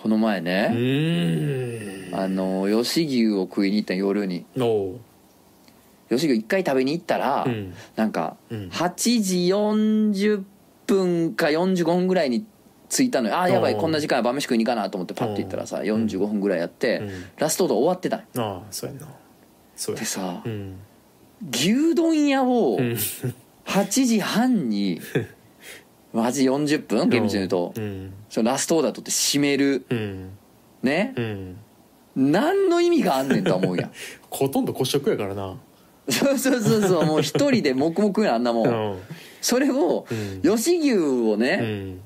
この前うね、あの吉牛を食いに行った夜に。吉牛一回食べに行ったら、うん。なんかうん。8時40分か45分ぐらいに着いたのよ。あーやばいこんな時間や晩飯食いに行かなと思ってパッて行ったらさ45分ぐらいやって、うん。ラストオーダー終わってたああそうやな。そうやでさ、うん。牛丼屋をうん。8時半にまあ8時40分？厳密に言うと、うん。そのラストオーダー取って閉める。うん。ね？うん。何の意味があんねんとは思うや。ん ほとんど個食やからな。そうそうそうそうもう一人で黙々やんあんなもうん。んそれをうん。吉牛をうね、ん。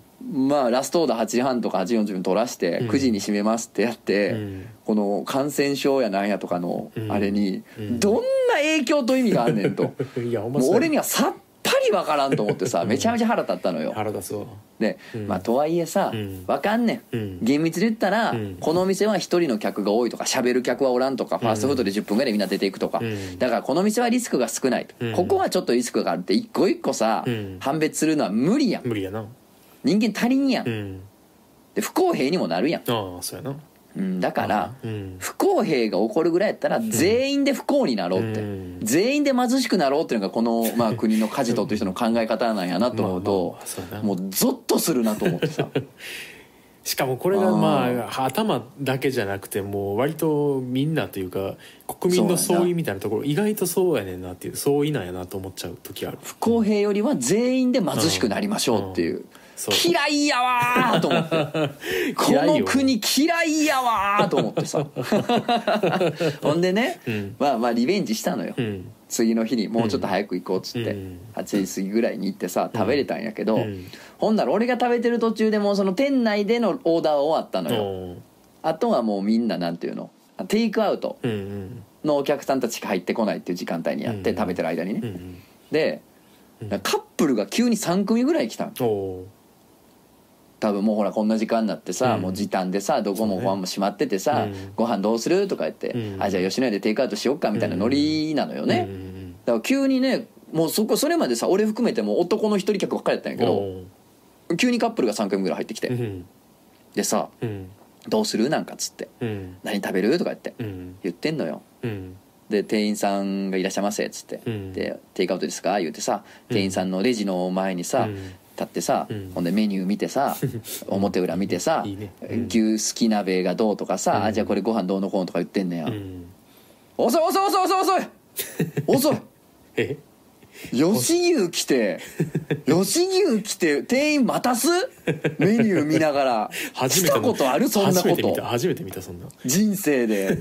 まあラストオーダー8時半とか8時40分取らしてうん。9時に閉めますってやって、うん。この感染症やなんやとかのうんあれにうん。どんな影響と意味があんねんと。俺にはさっぱりわからんと思ってさめちゃめちゃ腹立ったのよ。腹立つわ。でうん。まあとはいえさうん。わかんねん。うん。厳密で言ったらうん。このお店は一人の客が多いとか喋る客はおらんとかファーストフードで10分ぐらいでみんな出ていくとか。うん。だからこの店はリスクが少ないと。うん。ここはちょっとリスクがあるって一個一個さうん。判別するのは無理やん。無理やな。人間足りんやん。で不公平にもなるやん。ああそうやなうんだからうん。不公平が起こるぐらいやったら全員で不幸になろうって、うん。全員で貧しくなろうっていうのがこの、まあ、国の舵取ってる人の考え方なんやなと思うともうゾッとするなと思ってさ。しかもこれがまあ頭だけじゃなくてもう割とみんなというか国民のそうやな総意みたいなところ意外とそうやねんなっていう総意なんやなと思っちゃう時ある。不公平よりは全員で貧しくなりましょうっていう。そう嫌いやわーと思って。この国嫌いやわーと思ってさ。ほんでね、うん。まあまあリベンジしたのよ、うん。次の日にもうちょっと早く行こうっつって、うん。8時過ぎぐらいに行ってさ食べれたんやけど、うん。ほんなら俺が食べてる途中でもうその店内でのオーダーは終わったのよ、あとはもうみんななんていうの？テイクアウト。のお客さんたちが入ってこないっていう時間帯にやって、うん食べてる間にね、うんでうん。カップルが急に3組ぐらい来たの多分もうほらこんな時間になってさ、うん。もう時短でさどこもご飯も閉まっててさ、うん。ご飯どうする？とか言って、うん。あじゃあ吉野家でテイクアウトしよっかみたいなノリなのよね、うん。だから急にねもうそこそれまでさ俺含めてもう男の一人客ばっかりやったんやけど急にカップルが3組ぐらい入ってきて、うん。でさうん「どうする?」なんかっつってうん「何食べる?」とか言ってうん。言ってんのよ。うん。で店員さんが「いらっしゃいませ」っつって「うん。でテイクアウトですか?」言うてさうん店員さんのレジの前にさ、うん立ってさ、うん。ほんでメニュー見てさ 表裏見てさいいね。うん。牛好き鍋がどうとかさ、うん。あじゃあこれご飯どうのこうのとか言ってんねや、うん。遅い遅い遅い遅い。遅い。遅 いえ？吉牛来て 吉牛来て店員待たす？メニュー見ながら。初めた。ことある？そんなこと。た。初めて見たそんな。人生で。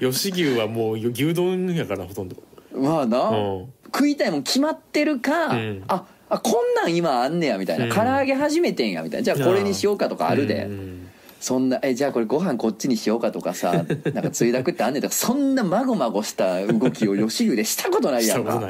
吉牛はもう牛丼やからほとんど。まあな、うん食いたいもん決まってるか、うんああこんなん今あんねやみたいな、うん唐揚げ始めてんやみたいな。じゃあこれにしようかとかあるで、うんそんなえじゃあこれご飯こっちにしようかとかさ なんかついだくってあんねんとかそんなまごまごした動きを吉牛でしたことないやんか。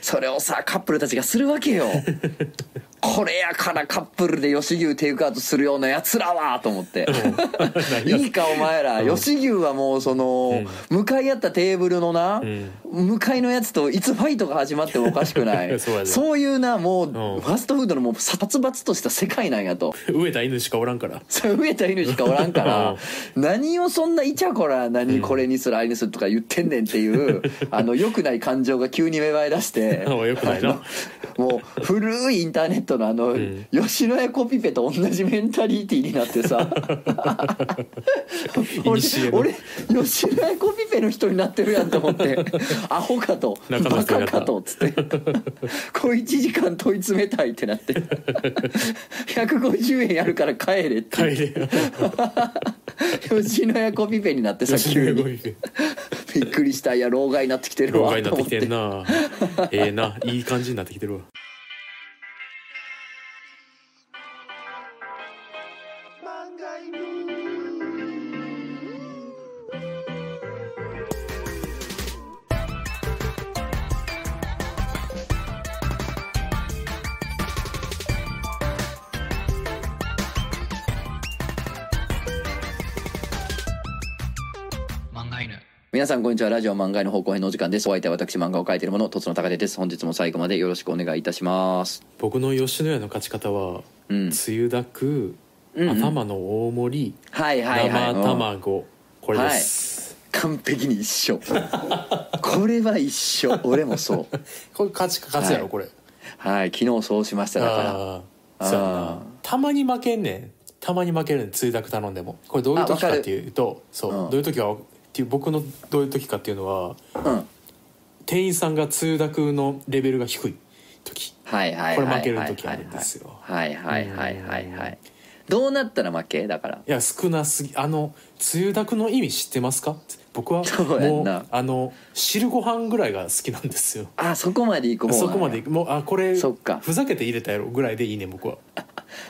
それをさカップルたちがするわけよ。これやからカップルで吉牛テイクアウトするようなやつらはと思って。いいかお前ら、うん。吉牛はもうその、向かい合ったテーブルのな、うん向かいのやつといつファイトが始まってもおかしくない。そうやねいうなもう、ん。ファストフードのもう殺伐とした世界なんやと。飢えた犬しかおらんから。飢えた犬しかおらんから。何をそんなイチャコラ何これにするあれにするとか言ってんねんっていうあの良くない感情が急に芽生え出して。あよくないな。もう古いインターネットのあの、ん。吉野家コピペと同じメンタリティーになってさ。俺古の俺吉野家コピペの人になってるやんと思ってアホかとバカかとっつって。小1時間問い詰めたいってなって。150円やるから帰れって。帰れ吉野家コピペになってさ吉急に。びっくりした。いや老害になってきてるわ。老害になってきてんな。ええな。いい感じになってきてるわ皆さんこんにちは。ラジオ漫画への方向編のお時間です。お相手は私漫画を描いている者とつの高手です。本日も最後までよろしくお願いいたします。僕の吉野家の勝ち方はうん。つゆだくうんうん。頭の大盛り、はいはいはい。生卵。これです、完璧に一緒。これは一緒。俺もそう。これ勝ちか勝つやろ、はい。これ。はい。昨日そうしましただから。ああそうやあなー。たまに負けんねん。たまに負けるねん。つゆだく頼んでも。これどういう時かっていうとそう、うん。どういう時かっていう僕のどういう時かっていうのはうん。店員さんがつゆだくのレベルが低い時。はいはいはいこれ負ける時あるんですよ。はいはいはいはいはいどうなったら負け？だから。いや少なすぎあのつゆだくの意味知ってますか？僕はそうやんもうなあの汁ご飯ぐらいが好きなんですよ。あそこまで行く方そこまでもうあこれそっか。ふざけて入れたやろぐらいでいいねん僕は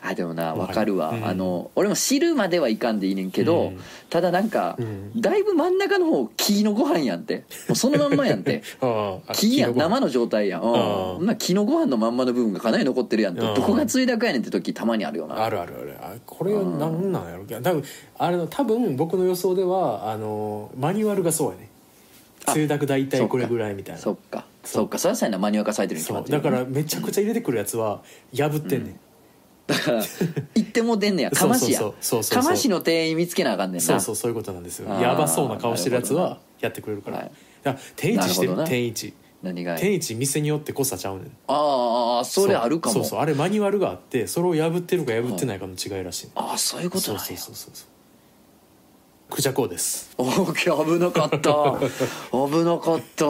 あでもなはい分かるわ、うん。あの俺も汁まではいかんでいいねんけど、うん。ただなんか、うん。だいぶ真ん中の方木のご飯やんって。もうそのまんまやんって 木やん生の状態やん、うん。あー。まあ木のご飯のまんまの部分がかなり残ってるやんって。うん。どこがついだかやねんって時たまにあるよなあるあるある。あこれは何なんやろ。多分あれの多分僕の予想ではあのマニュアルがそうやね。だく大体これぐらいみたいな。そっか。そっか。そりゃそうやな。マニュアル化されてるに決まってる。よねだからめちゃくちゃ入れてくるやつは破ってんねん、だから行っても出んねや。かましや。かましの店員見つけなあかんねんな。そうそうそういうことなんですよ。やばそうな顔してるやつはやってくれるから、はい。だから天一してる？なるほどな。天一。何が天一店によって濃さちゃうねん。ああそれあるかも。そうそう。あれマニュアルがあってそれを破ってるか破ってないかの違いらしい。ねんああそういうことなんや。そうそうそうそうクジャコウです。危なかった。危なかった。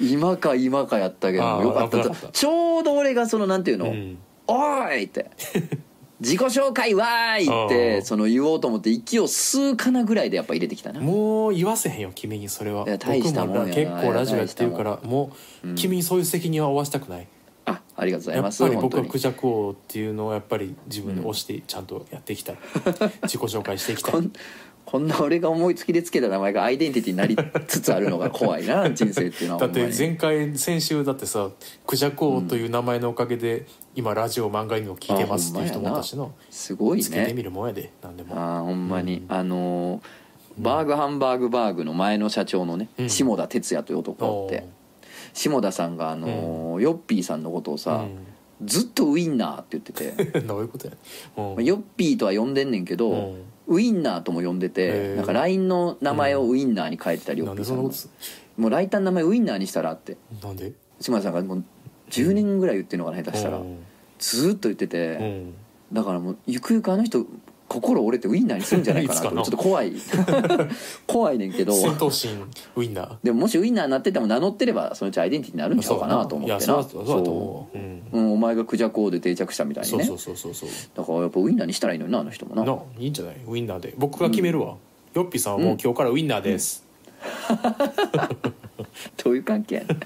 今か今かやったけどよかった危なかった。ちょうど俺がそのなんていうの「うんおーい!」って「自己紹介わーい!」ってその言おうと思って息を吸うかなぐらいでやっぱ入れてきたな。もう言わせへんよ君にそれは。いや大したもんや結構ラジオやってるかいらもう君にそういう責任は負わしたくない。あありがとうございやっますぱり僕はクジャク王っていうのをやっぱり自分で押してちゃんとやっていきたい、自己紹介していきたいこんな俺が思いつきでつけた名前がアイデンティティになりつつあるのが怖いな 人生っていうのはだって前回先週だってさクジャク王という名前のおかげで今ラジオ漫画にも聞いてますっていう人もいたしな。すごいつけてねみるもんやで何でも。あーほんまに、うん。あのーバーグハンバーグバーグの前の社長のね、うん。下田哲也という男って下田さんがあのーヨッピーさんのことをさ、ずっとウインナーって言ってて、う んどういうことや。ヨッピーとは呼んでんねんけど、うんウインナーとも呼んでてなんか LINE の名前をウインナーに変えてたり、ヨなんもうライターの名前ウインナーにしたらって。なんで？下田さんがもう10年ぐらい言ってるのかな下手したら、うん。ずーっと言ってて、うん。だからもうゆくゆくあの人心折れてウインナーにするんじゃないかなと。ちょっと怖い。怖いねんけど。戦闘シーンウインナー。でももしウインナーになってても名乗ってればそのうちアイデンティティになるんちゃうかなと思ってな。そううん。うん、お前がクジャコウで定着したみたいにね。そうそうそうそう。だからやっぱウインナーにしたらいいのになあの人もな。ないいんじゃない？ウインナーで。僕が決めるわ、ヨッピーさんはもう今日からウインナーです、どういう関係やねん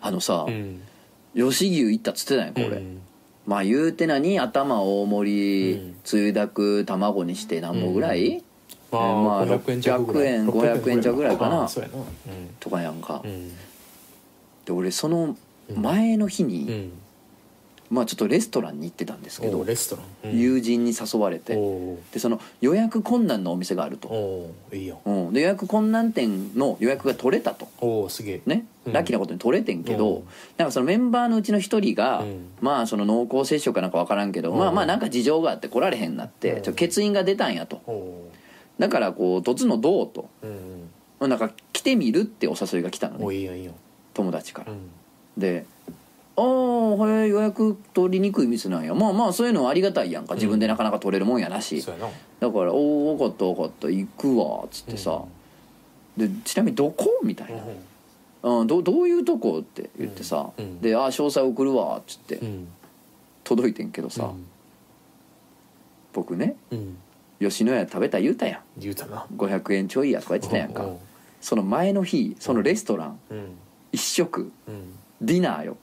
あのさ、うん。吉牛行ったっつってたやんこれ、うん。まあ言うて何頭大盛り、うん。つゆだく卵にして何本ぐらい、まあ、まあ500円弱ぐらい。600円500円弱ぐらいかな。とかやんか、うん。で俺その前の日に、うんまあちょっとレストランに行ってたんですけど、レストラン、うん。友人に誘われて、でその予約困難のお店があると、いいよ。うん、で予約困難店の予約が取れたと。おおすげえ。ね、うん。ラッキーなことに取れてんけど、うん。なんかそのメンバーのうちの一人が、うん。まあその濃厚接触かなんか分からんけど、うん。まあまあなんか事情があって来られへんなって、うん。ちょっと欠員が出たんやと。だからこう突のどうとうんなんか来てみるってお誘いが来たのね。おいいよいいよ。友達から。う、ん。で「ああはい予約取りにくい店なんや。まあまあそういうのはありがたいやんか。自分でなかなか取れるもんやなし、だから「おお分かった分かった行くわ」っつってさ、でちなみにどこみたいな、うん、どどういうとこって言ってさ、で「ああ詳細送るわ」っつってうん届いてんけどさ、うん僕ねうん吉野家食べた言うたやん言うたな500円ちょいやとか言ってたやんかその前の日そのレストランうん一食うんディナーよ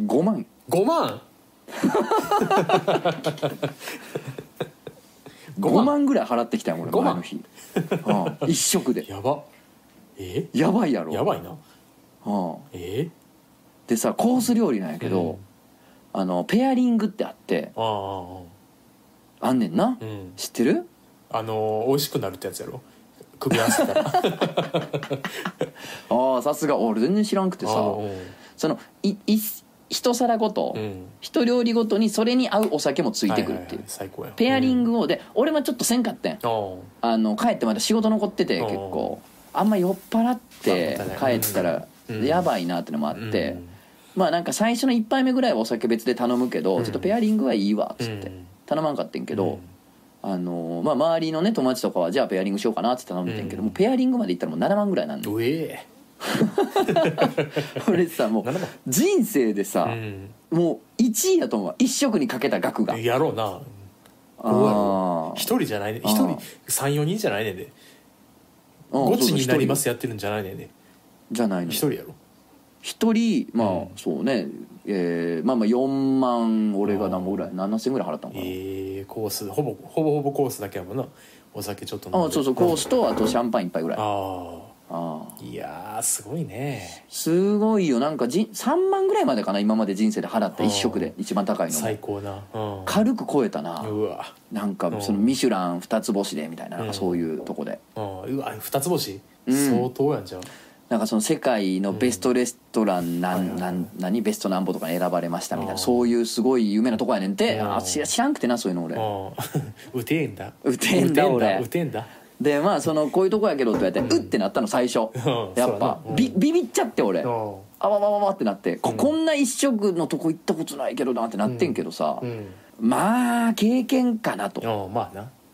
5万。な5万。5万？ぐらい払ってきたよ俺5万？前の日、うん、一食で。やば。え？やばいやろ。やばいな。うん、え？でさコース料理なんやけど、うん。あのペアリングってあってあああんねんな、うん。知ってる？あのー美味しくなるってやつやろ。組み合わせたら。ああさすが。俺全然知らんくてさ。そのいい一皿ごと、うん。一料理ごとにそれに合うお酒もついてくるっていう、ははは最高や。ペアリンググをで俺はちょっとせんかったん。あの帰ってまだ仕事残っててうん。結構。あんま酔っ払って帰ったらうん。やばいなってのもあって、うん。まあなんか最初の1杯目ぐらいはお酒別で頼むけど、うん。ちょっとペアリングはいいわっつってうん。頼まんかってんけど、うん。あのまあ、周りのね友達とかはじゃあペアリングしようかなって頼んでんけど、うん。もうペアリングまでいったらもう7万ぐらいなんのうえ 俺さもう7万人生でさ、うん。もう1位だと思う一食にかけた額が。やろうな。あど一人じゃないね。あー。一人34人じゃないねんで。うんゴチになりますやってるんじゃないねんで。じゃないの。一人やろ。一人まあ、うん。そうね。えーまあまあ4万俺が何ぼぐらい？7000ぐらい払ったのかな、ええコースほぼほぼほぼコースだけやもんな。お酒ちょっと飲んで。あそうそうコースとあとシャンパン一杯ぐらい。ああああ。いやーすごいね。すごいよ。なんかじ3万ぐらいまでかな今まで人生で払った一食で。一番高いの最も高な。うん。軽く超えたな。うわ。なんかうん。そのミシュラン二つ星でみたいななんかうん。そういうとこで。うん。うわ二つ星？うん。相当やんじゃんなんかその世界のベストレストラン何？ベストなんぼとかに選ばれましたみたいな。そういうすごい有名なとこやねんて。うん。あ知らんくてなそういうの俺。う てえんだ。打てえんだ俺。打てえんだでまあそのこういうとこやけどって言われてうってなったの最初。うんやっぱビビビっちゃって俺。うん。あわわわわってなって。こうん。こんな一食のとこ行ったことないけどなってなってんけどさ。うん。まあ経験かなと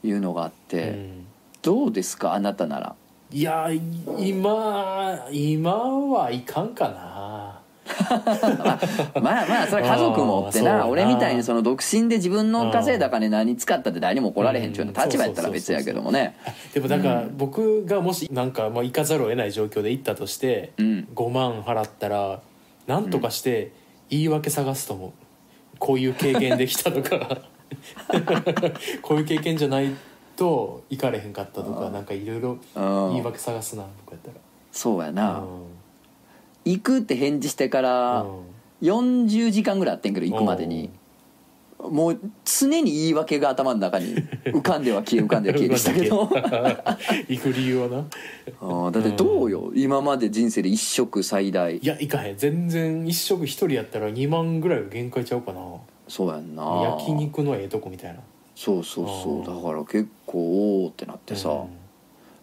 いうのがあっうてん。どうですかあなたなら。いや今今はいかんかな まあまあそれは家族もおってなな。俺みたいにその独身で自分の稼いだ金何使ったって誰にも怒られへんちゅうような立場やったら別やけどもね。でもだから僕がもしなんかまあ行かざるを得ない状況で行ったとしてうん。5万払ったらなんとかして言い訳探すと思う。こういう経験できたとか。こういう経験じゃないと行かれへんかったとかなんかいろいろうん。言い訳探すな僕やったら。そうやうなん行くって返事してからうん。40時間ぐらいあってんけど行くまでに。もう常に言い訳が頭の中に 浮かんでは消え浮かんでは消えでしたけど。行く理由はなあーだってどうよ？今まで人生で一食最大。いや行かへん。全然一食一人やったら2万ぐらいが限界ちゃうかな。そうやんな。焼肉のええとこみたいな。そうそうそう。だから結構おーってなってさ、うん。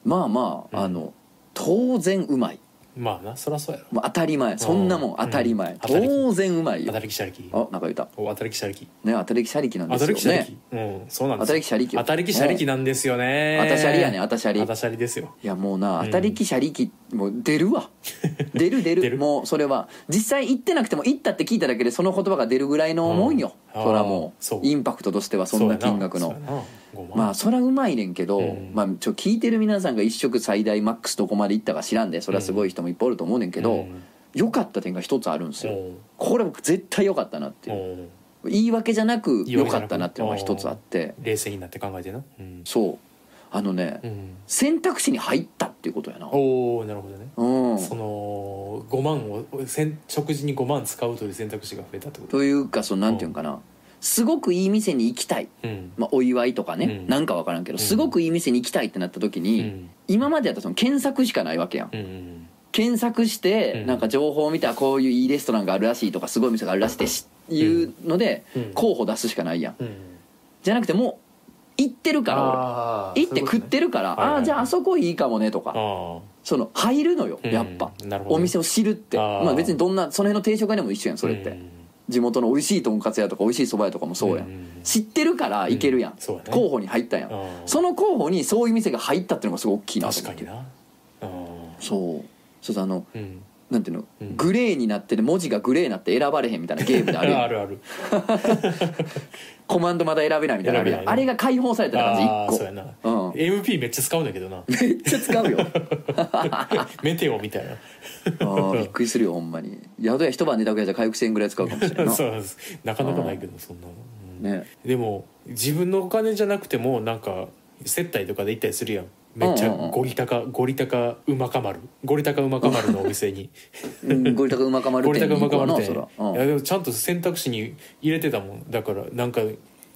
まあまあ、うん。あの当然うまいまあなそりゃそうやろ。もう当たり前。そんなもんうん。当たり前、うん当然うまいよ。当たりきしゃりき。あなんか言った。お当たりきしゃりき。ね当たりきしゃりきなんで当たすよりきしゃりき。ねうんそうなん当ですよ。たりきしゃりき当たりきしゃりきなんですよね。あたしゃりやねあたしゃり。あたしゃりですよ。いやもうなうん。当たりきしゃりきもう出るわ。出る出る。出る。もうそれは。実際行ってなくても行ったって聞いただけでその言葉が出るぐらいのもんよ、うん。それはもあーそう。うインパクトとしてはそんな金額の。そうやな。5万ま。あそりゃうまいねんけど、うん。まあちょ聞いてる皆さんが一食最大マックスどこまで行ったか知らんでそれはすごい人もいっぱいおると思うねんけど、うん。良かった点が一つあるんですよ、うん。これ僕絶対良かったなっていううん。言い訳じゃなく良かったなっていうのが一つあって。冷静になって考えてな。うん。そう。あのね、うん。選択肢に入ったっていうことやな。おおなるほどね。うん。その5万を食事に5万使うという選択肢が増えたってこと。というかそのなんていうんかな、すごくいい店に行きたい、うん。まあ、お祝いとかね、うん。なんか分からんけどうん。すごくいい店に行きたいってなった時に、うん。今までやったらその検索しかないわけやん。うんうん検索してうん。なんか情報を見たらこういういいレストランがあるらしいとかすごい店があるらしいってしいうのでうん。候補出すしかないやん。うん。じゃなくてもう行ってるから行って食ってるからああーじゃああそこいいかもねとか。あその入るのようん。やっぱ。お店を知るって。まあ別にどんなその辺の定食屋でも一緒やんあそれって地元の美味しいとんかつ屋とか美味しいそば屋とかもそうやうんん知ってるから行けるやん。うんね。候補に入ったやん。その候補にそういう店が入ったっていうのがすごい大きいな確かにな。あそう。そうあのーうんなんていうの、うん。グレーになってて文字がグレーになって選ばれへんみたいなゲームである あるある。コマンドまだ選べないみたいなのあるやん。選べないね。あれが解放された感じ1個。そうやな。うん。MP めっちゃ使うんだけどな。めっちゃ使うよ。メテオみたいな。あーびっくりするよほんまに。宿屋一晩寝たぐらいじゃ回復せんぐらい使うかもしれな。いそうです。なかなかないけどそんなの、うん。ね。でも自分のお金じゃなくてもなんか接待とかで行ったりするやんめっちゃゴリタカゴリタカうまかまる。ゴリタカうまかまるのお店に。うんゴリタカうまかまるゴリタカうまかまるな店。そら。うん。いやでもちゃんと選択肢に入れてたもん。だからなんか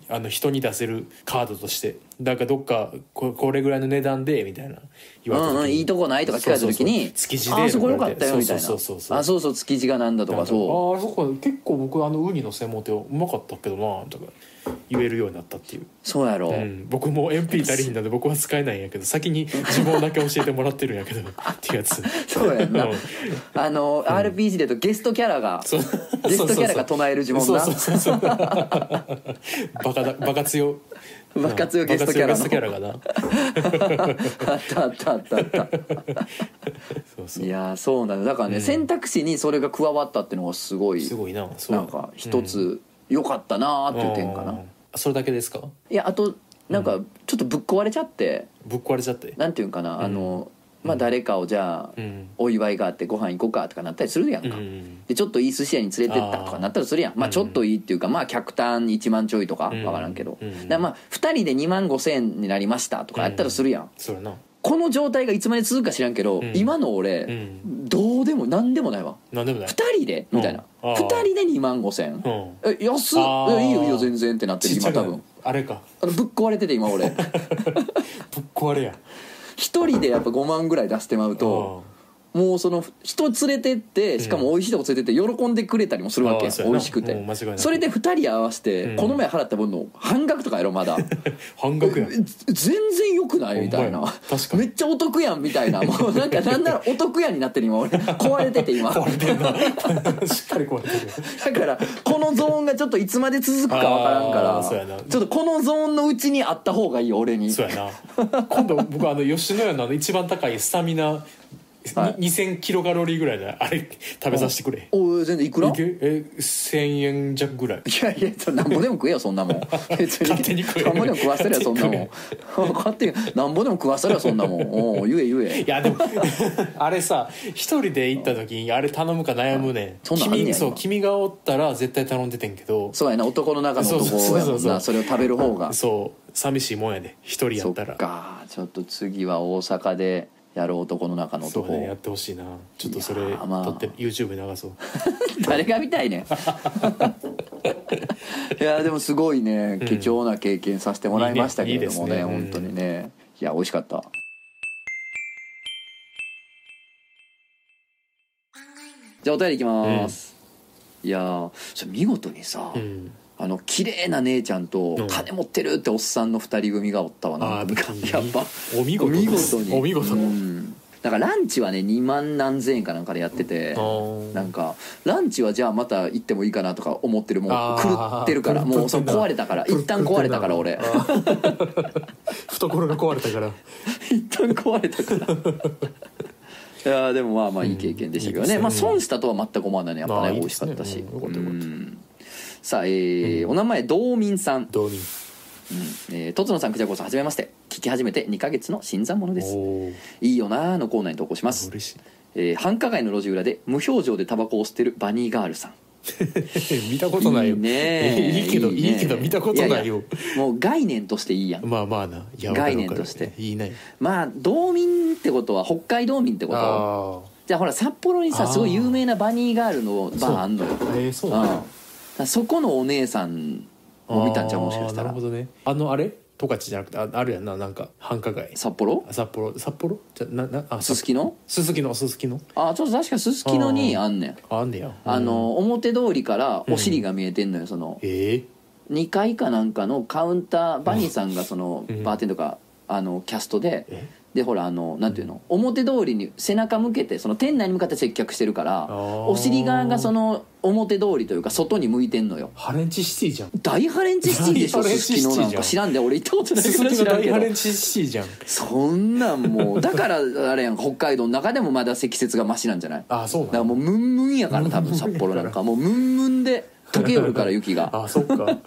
あの人に出せるカードとして。だからどっかここれぐらいの値段でみたいな。言われた時に。うんうん、いいとこないとか聞かれた時に築地であそこよかったよみたいな。そうそうそうそうあそうそう築地がなんだとかそう。ああそこ結構僕あのウニの専門店うまかったけどなとか言えるようになったっていう、そうやろ、うん、僕も MP 足りひんので僕は使えないんやけど先に自分だけ教えてもらってるんやけどっていうやつ。そうやんな。うん。あの、RPG で言うとゲストキャラがそう。ゲストキャラが唱える呪文な。そうそうそうそう。バカだバカ強。バカ強ゲストキャラの。バカ強ゲストキャラがな。あったあったあったあった。そうそう。いやーそうなのだ。からね、うん。選択肢にそれが加わったっていうのがすごい。すごいな。そう。なんか一つ良かったなーっていう点かな、うん。それだけですか？いやあとなんかちょっとぶっ壊れちゃって、ぶっ壊れちゃって？なんていうんかな、うん。あのまあ誰かをじゃあ、うん。お祝いがあってご飯行こうかとかなったりするやんか、うんでちょっといい寿司屋に連れてったとかなったらするやん。まあちょっといいっていうかまあ客単1万ちょいとかうん。分からんけど、うん。だまあ2人で2万5千円になりましたとかやったらするやん、この状態がいつまで続くか知らんけど、うん。今の俺、うん。どうでも何でもないわ。なんでもない。2人でみたいな、うん。あ2ー人で2万5千。うん。え安っ。あー。えいいよいいよ全然ってなってるちっちゃく今多分。あれか。あのぶっ壊れてて今俺。ぶっ壊れや。一人でやっぱ5万ぐらい出してまうともうその人連れてってしかも美味しいとこ連れてって喜んでくれたりもするわけうやな。美味しくて。それで2人合わせてうん。この前払った分の半額とかやろまだ。半額やえ全然よくないみたいな。めっちゃお得やんみたいな。もうなんか なんならお得やんになってる今俺。壊れてて今。壊れてんな。しっかり壊れてる。だからこのゾーンがちょっといつまで続くかわからんからちょっとこのゾーンのうちにあった方がいいよ俺に。そうやな。今度僕あの吉野家の一番高いスタミナ、はい。に2000キロカロリーぐらいであれ食べさせてくれ、お全然いくら？いけ？え1000円弱ぐらい。いやいやそなんぼでも食えよそんなもん。別に。勝手に食えなんぼでも食わせるよそんなもん。勝手になんぼでも食わせるよそんなもん。おう言え言え。いやでも あれさ一人で行った時にあれ頼むか悩むねん。そんなんあんねや君そう今君がおったら絶対頼んでてんけど。そうやな男の中の男やもんなそれを食べる方が。そう。寂しいもんやで。一人やそっったら。かちょっと次は大阪でやる男の中の男。そうねやってほしいな。ちょっとそれいやーまあ。撮って YouTube に流そう。誰が見たいねん。いやでもすごいね。貴重な経験させてもらいましたけれどもねいいねいいですね。本当にね。いや美味しかった。じゃあお便りいきます、いやーそれ見事にさ、うんあの綺麗な姉ちゃんとうん。金持ってるっておっさんの二人組がおったわな。あん やっぱお見事に。お見事うん。だからランチはね2万何千円かなんかでやっててあー。なんかランチはじゃあまた行ってもいいかなとか思ってるもう狂ってるからもうその壊れたから一旦壊れたから俺。懐が壊れたから。一旦壊れたから。いやーでもまあまあいい経験でしたけどね、うんまあ損したとは全く思わないね。やっぱねいね。味しかったし。うん。よかったよかった。うんさあえーお名前道民さん。どうにえーとつのさんくじゃこさんはじめまして。聞き始めて2ヶ月の新参者です。いいよなーのコーナーに投稿します、嬉しい。えー繁華街の路地裏で無表情でタバコを吸ってるバニーガールさん。見たことないよ。いいねいいけどねいいけど見たことないよ。もう概念としていいやん。まあまあな。や概念として。いいね。まあ道民ってことは北海道民ってこと。あじゃあほら札幌にさあー。すごい有名なバニーガールのバーあんのよ。あえー、そううんだ。なん。だからそこのお姉さんを見たんちゃうもしかしたら。なるほどね。あのあれ？十勝じゃなくてああるやんななんか繁華街。札幌？札幌？札幌？じゃななあすすきの？すすきのすすきの？あちょっと確かすすきのにあんねん。ああんねや。あの表通りからお尻が見えてんのよそのええ2階かなんかのカウンターバニーさんがそのうん。バーテンとかあのキャストでえ？でほらあのなんていうの表通りに背中向けてその店内に向かって接客してるからお尻側がその表通りというか外に向いてんのよ。ハレンチシティじゃん。大ハレンチシティでしょ大ハレンすすきのチシティじゃん。なんか。知らんで俺行ったことないからきの大知らんけどハレンチシティじゃん。そんなんもうだからあれやん北海道の中でもまだ積雪がマシなんじゃない？あそうだからもうムンムンやから多分札幌なんか。もうムンムンで溶けよるから雪が。あそっか。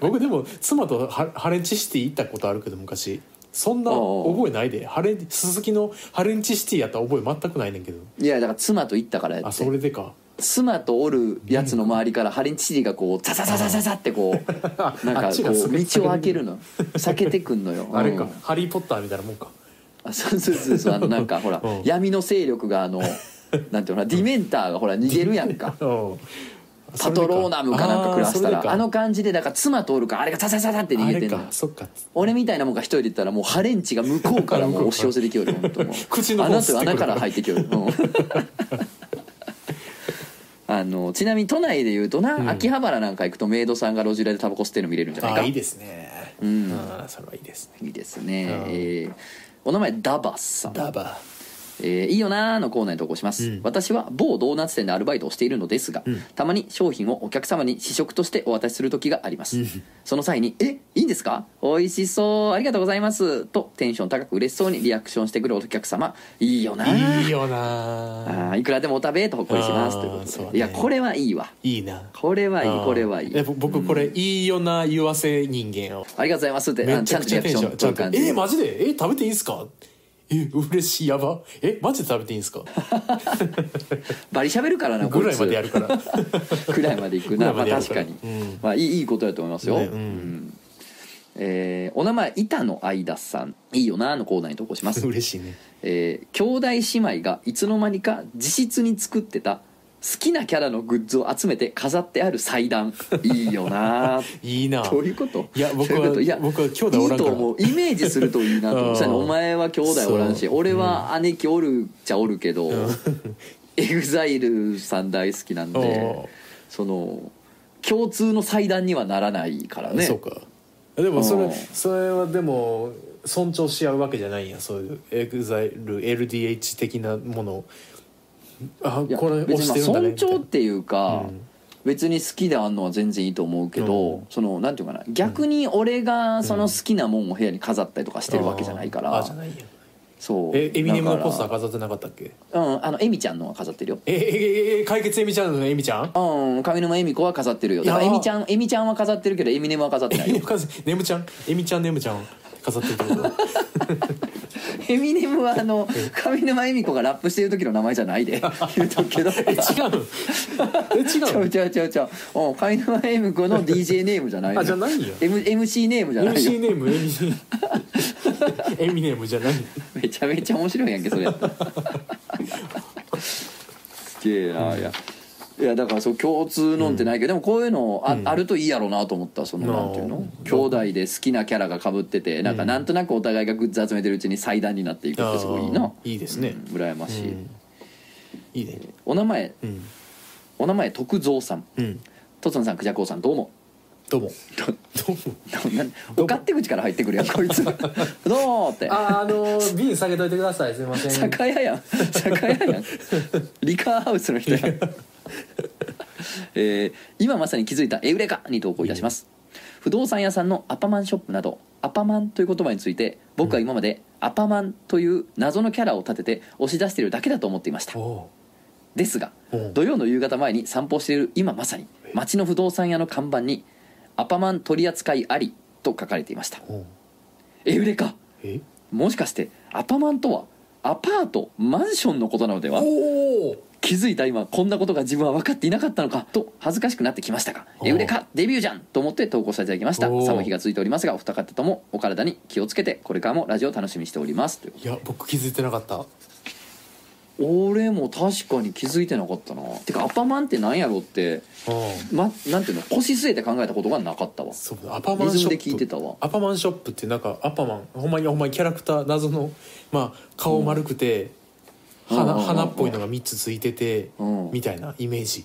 僕でも妻とハハレンチシティ行ったことあるけど昔そんな覚えないで。ハレン鈴木のハレンチシティやった覚え全くないねんけど。いやだから妻と行ったからやあそってれでか。妻とおるやつの周りからハレンチシティがこうザザザザザザってこうなんあかこう 道を開けるの避けてくんのよ。あれか、うん。ハリー・ポッターみたいなもんか。あそうそうそう。そうあのなんかほらうん。闇の勢力があのなんていうのディメンターがほら逃げるやんか。うんパトローナムか。なんか。暮らしたらあの感じでだから妻通るからあれがササササって逃げてんの。俺みたいなもんが一人で行ったらもうハレンチが向こうからもう押し寄せてきよるよ本当もう。口の方穴穴から入ってきよる、うん。あのちなみに都内でいうとな、ん。秋葉原なんか行くとメイドさんが路地裏でタバコ吸ってるの見れるんじゃないか？あいいですね。うん。それはいいですね。いいですね、うん。えー。お名前ダバスさん。ダバえーいいよなーのコーナーに投稿します、うん。私は某ドーナツ店でアルバイトをしているのですが、うん。たまに商品をお客様に試食としてお渡しする時があります、うん。その際に「えいいんですか？美味しそう。ありがとうございます」とテンション高く嬉しそうにリアクションしてくるお客様。いいよなー。いいよなあーいくらでもお食べとほっこりしますあーということで、そうね。いやこれはいいわ。いいな。これはいいこれはいい。えぼ僕これいいよな言わせ人間を。ありがとうございますってあめちゃくちゃテンションちゃんと取る感じえマジで？え食べていいんすか？え嬉しい。やば。えマジで食べていいんすか？バリ喋るからなこいつ。ぐらいまでやるから。くらいまでいくな、まあ、確かに、うん。まあいいいいことだと思いますよ、ねうん。ん。えーお名前板野愛田さん。いいよなのコーナーに投稿します、嬉しいね。えー兄弟姉妹がいつの間にか自室に作ってた好きなキャラのグッズを集めて飾ってある祭壇。いいよな。いいな。どういうこと？いや僕はどういうこと？いや僕は兄弟おらんから。いいと思う。イメージするといいなと思お前は兄弟おらんし俺は姉貴おるっちゃおるけど、エグザイルさん大好きなんでおその共通の祭壇にはならないからね。そうか。でもそうん。れそれはでも尊重し合うわけじゃないんやそういうエグザイル LDH 的なものをあこれ押別に尊重っていうか、うん。別に好きであんのは全然いいと思うけど、うん。そのなんていうかな逆に俺がその好きなもんを部屋に飾ったりとかしてるわけじゃないから、あじゃないやそう。えエミネムのポスター飾ってなかったっけ？らうんあのエミちゃんのは飾ってるよ。えええ解決エミちゃんのエミちゃん？うん上沼恵美子は飾ってるよ。だからエミちゃんエミちゃんは飾ってるけどエミネムは飾ってないよ。ネムちゃん？エミちゃんネムちゃん？飾ってるってことエミネムはあの上沼恵美子がラップしてる時の名前じゃないで。言うとくけど。え違うの？え違ちゃうの？うちゃうちゃう。ちゃううん上沼恵美子の DJ ネームじゃないの。あじゃないんや M MC ネームじゃないよ MC ネームエミエミネームじゃないめちゃめちゃ面白いやんけそれ。すげえないやいやだからそう共通のんってないけど、でもこういうのあ,、うん。あるといいやろうなと思ったそのなんていうの？うん兄弟で好きなキャラがかぶっててなんかうんなんとなくお互いがグッズ集めてるうちに祭壇になっていくってすごいいいな。いいですね。うん羨ましい、うん。いいね。お名前うん。お名前徳蔵さん。うん。とつのさんくじゃこうさんどうも。どうも。どうも。なお勝手口から入ってくるやんこいつ。どうも。って。ああの瓶下げといてください。すみません。酒屋やん。酒屋やん。リカーハウスの人やん、えー今まさに気づいたエウレカに投稿いたします。不動産屋さんのアパマンショップなどアパマンという言葉について僕は今までアパマンという謎のキャラを立てて押し出しているだけだと思っていました。おですが土曜の夕方前に散歩している今まさに街の不動産屋の看板に「アパマン取り扱いあり」と書かれていました。エウレカえ？もしかしてアパマンとはアパートマンションのことなのでは？気づいた今こんなことが自分は分かっていなかったのかと恥ずかしくなってきましたが「おう。エウレカデビューじゃん!」と思って投稿させていただきました。寒い日が続いておりますがお二方ともお体に気をつけてこれからもラジオを楽しみにしております。といういや僕気づいてなかった。俺も確かに気づいてなかったな。てかアパマンって何やろってうん。まなんていうの腰据えて考えたことがなかったわ。そうだアパマンシで聞いてたわ。アパマンショップってなんかアパマンほんまにほんまにキャラクター謎のまあ顔丸くて、うん鼻うんうんうん。うん鼻っぽいのが3つついてて、うん。みたいなイメージ。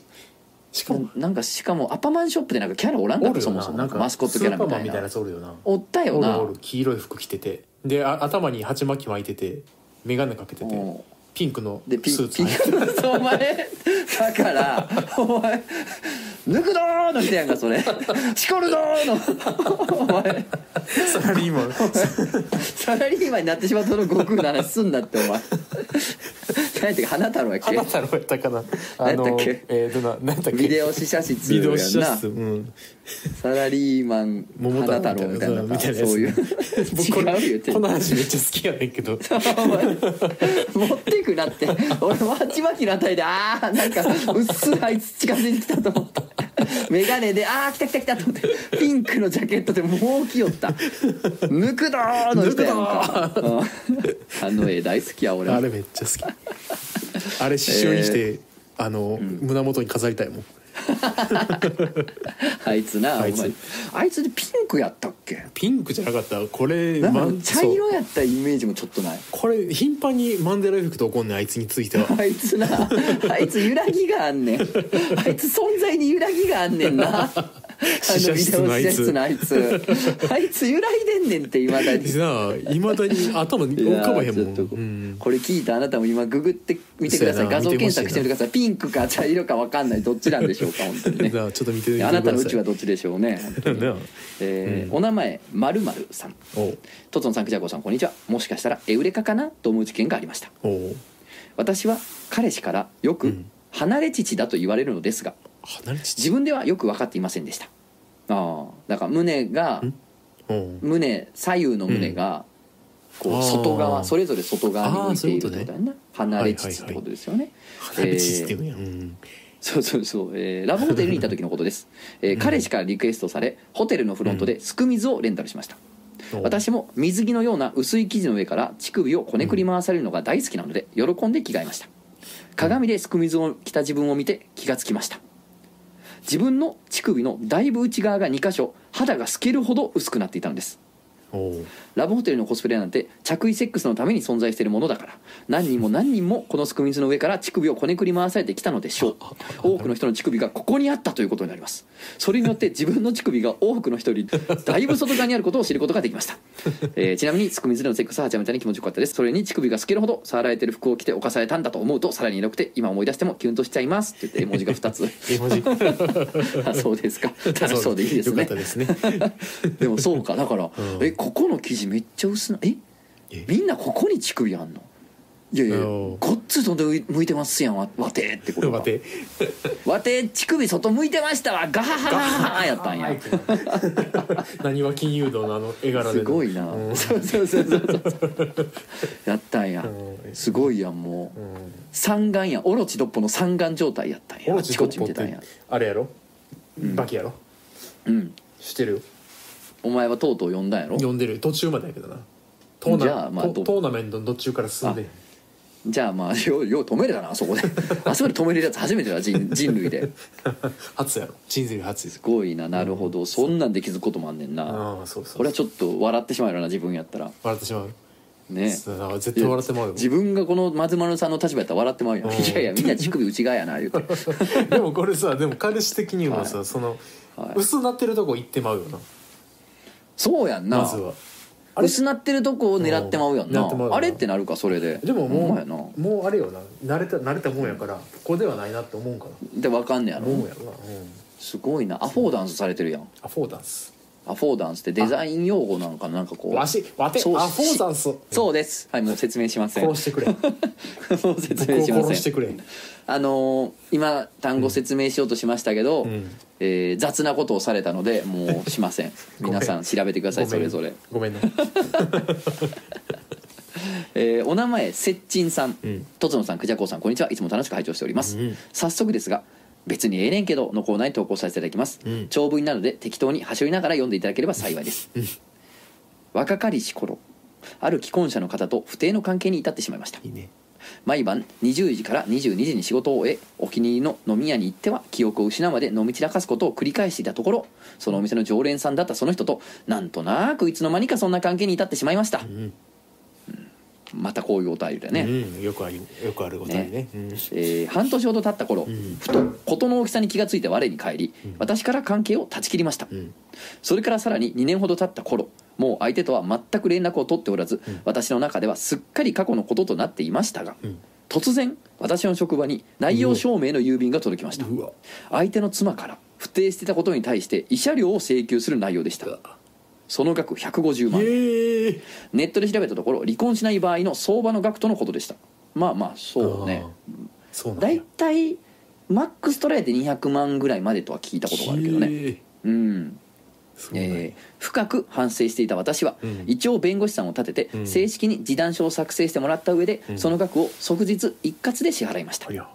しかもなんかしかもアパマンショップでなんかキャラおらんかったそもそも。ななんかマスコットキャラみたスーパーマンみたいないなやつおるよな。おったよな。おるおる黄色い服着てて。であ頭に鉢巻き巻いてて眼鏡かけてて。うん。ピンクのでピンスーツピンクのお前だからお前「抜くどー!」の人やんかそれ「しこるどー!」の。お前。サラリーマン。サラリーマンになってしまったの悟空の話すんなってお前。何やったっけ花太郎やっけ？花太郎やったかな。あ何やのったっけ？えー、どな何やったっけ？ビデオ試写室ビデオやんな試写室。うん。サラリーマン桃花太郎みたいなそういう。僕違この話めっちゃ好きやねんけど。持ってくなって。俺も鉢巻きのあたりでああなんかうっすらあいつ近づいてきたと思った 眼鏡でああ来た来た来たと思ってピンクのジャケットでもう来よった。抜くどーの人やんか。うん。あの絵大好きや俺あれめっちゃ好き。あれ刺繍にして、あの、胸元に飾りたいもん あいつなあいつ。お前。あいつでピンクやったっけ？ピンクじゃなかった。これなんかま茶色やったイメージもちょっとない。これ頻繁にマンデラエフェクト起こんねんあいつについては。あいつな。あいつ揺らぎがあんねん。あいつ存在に揺らぎがあんねんな あ試写室のあいつ。のあいつ。あいつ揺らいでんねんっていまだにないまだに頭に浮かばへんもん。うん。これ聞いたあなたも今ググってみてください。画像検索してみてください。ピンクか茶色か分かんない。どっちなんでしょうか本当にね。ちょっと見てあなたのうちはどっちでしょうね。えーうん。お名前まるまるさん。とつのさんくじゃこさんこんにちは。もしかしたらエウレカかなと思う事件がありました。私は彼氏からよくうん。離れ父だと言われるのですが離れち自分ではよく分かっていませんでした。ああだから胸が胸左右の胸がこう外側それぞれ外側に向いているってことだよね。離れ父ってことですよね。離れちってやうん。そうそうそう、えーラブホテルに行った時のことです、えー彼氏からリクエストされホテルのフロントですく水をレンタルしました、おう。私も水着のような薄い生地の上から乳首をこねくり回されるのが大好きなので喜んで着替えました。鏡ですく水を着た自分を見て気がつきました自分の乳首のだいぶ内側が2箇所肌が透けるほど薄くなっていたのです。ラブホテルのコスプレなんて着衣セックスのために存在しているものだから。何人も何人もこのすく水の上から乳首をこねくり回されてきたのでしょう。多くの人の乳首がここにあったということになりますそれによって自分の乳首が多くの人よりだいぶ外側にあることを知ることができました、えーちなみにすく水でのセックスははちゃめちゃに気持ちよかったです。それに乳首が透けるほど触られてる服を着て犯されたんだと思うとさらにエロくて今思い出してもキュンとしちゃいますって言って絵文字が2つ。絵文字。あそうですか。楽しそうでいいですね。ね。でもそうか。だから、うん。えここの生地めっちゃ薄なえ？え？みんなここに乳首あんの？いやいやおごっつと向いてますやんわわてってことか待てわて 乳首外向いてましたわ。ガハハハハやったんや何は金融道のあの絵柄すでごいな、うんそうそうそうそうやったんや、うんすごいやんもううん三眼やオロチドッポの三眼状態やったんやあちこち見てたんやあれやろうんバキやろうん知ってるよお前はとうとう読んだんやろ？読んでる。途中までやけどな。トーナじゃあまあどトトーナメントの途中から進んで。じゃあまあようよう止めれたなあそこで。あそこで止めれるやつ初めてだ人人類で。初やろ。人生初です。すごいななるほど、そんなんで気づくこともあんねんな、ああそうそうこれはちょっと笑ってしまうよな自分やったら。笑ってしまう。ね。そうだから絶対笑ってまうよ。自分がこの松丸さんの立場やったら笑ってまうやん、うん。いやいや みんな乳首内側やな言うて。でもこれさでも彼氏的にもさ、はい。その、はい。薄なってるとこ行ってまうよなそうやんな。まずは。あれ？薄なってるとこを狙ってまうやんな。うん。狙ってまうよな。あれってなるかそれで。でももうほんまやな。もうあれよな。慣れた慣れたもんやからここではないなって思うんかでわかんねやろ。な思うやろな、うん、すごいな。アフォーダンスされてるやん。アフォーダンスアフォーダンスってデザイン用語なんかな？なんかこう。わしわてアそうフォーダンス。そうです。はいもう説明しません。殺してくれ。もう説僕を明しません。殺してくれ。あのー今単語説明しようとしましたけど、うん。えー雑なことをされたのでもうしません。ごめん皆さん。調べてくださいそれぞれ、ごめんな えーお名前せっちんさん。とつのさんくじゃこうさんこんにちは。いつも楽しく拝聴しております、うん。早速ですが別にええねんけどのコーナーに投稿させていただきます、うん。長文なので適当に端折りながら読んでいただければ幸いです、若かりし頃ある既婚者の方と不定の関係に至ってしまいました。ね。毎晩20時から22時に仕事を終えお気に入りの飲み屋に行っては記憶を失うまで飲み散らかすことを繰り返していたところそのお店の常連さんだったその人となんとなくいつの間にかそんな関係に至ってしまいました。うん、またこういうお便りだね、うん、よくあるよくあることにね。うん。えー半年ほど経った頃、ん。ふと事の大きさに気がついて我に返り、私から関係を断ち切りました、うん。それからさらに2年ほど経った頃もう相手とは全く連絡を取っておらず、私の中ではすっかり過去のこととなっていましたが、ん。突然私の職場に内容証明の郵便が届きました。相手の妻から不定してたことに対して慰謝料を請求する内容でしたその額150万。円え。えネットで調べたところ離婚しない場合の相場の額とのことでした。まあまあそうね。大そうなんや。体マックストライで200万ぐらいまでとは聞いたことがあるけどね。うん。えー深く反省していた私は、うん。一応弁護士さんを立てて、うん。正式に示談書を作成してもらった上で、うん。その額を即日一括で支払いました。ありゃ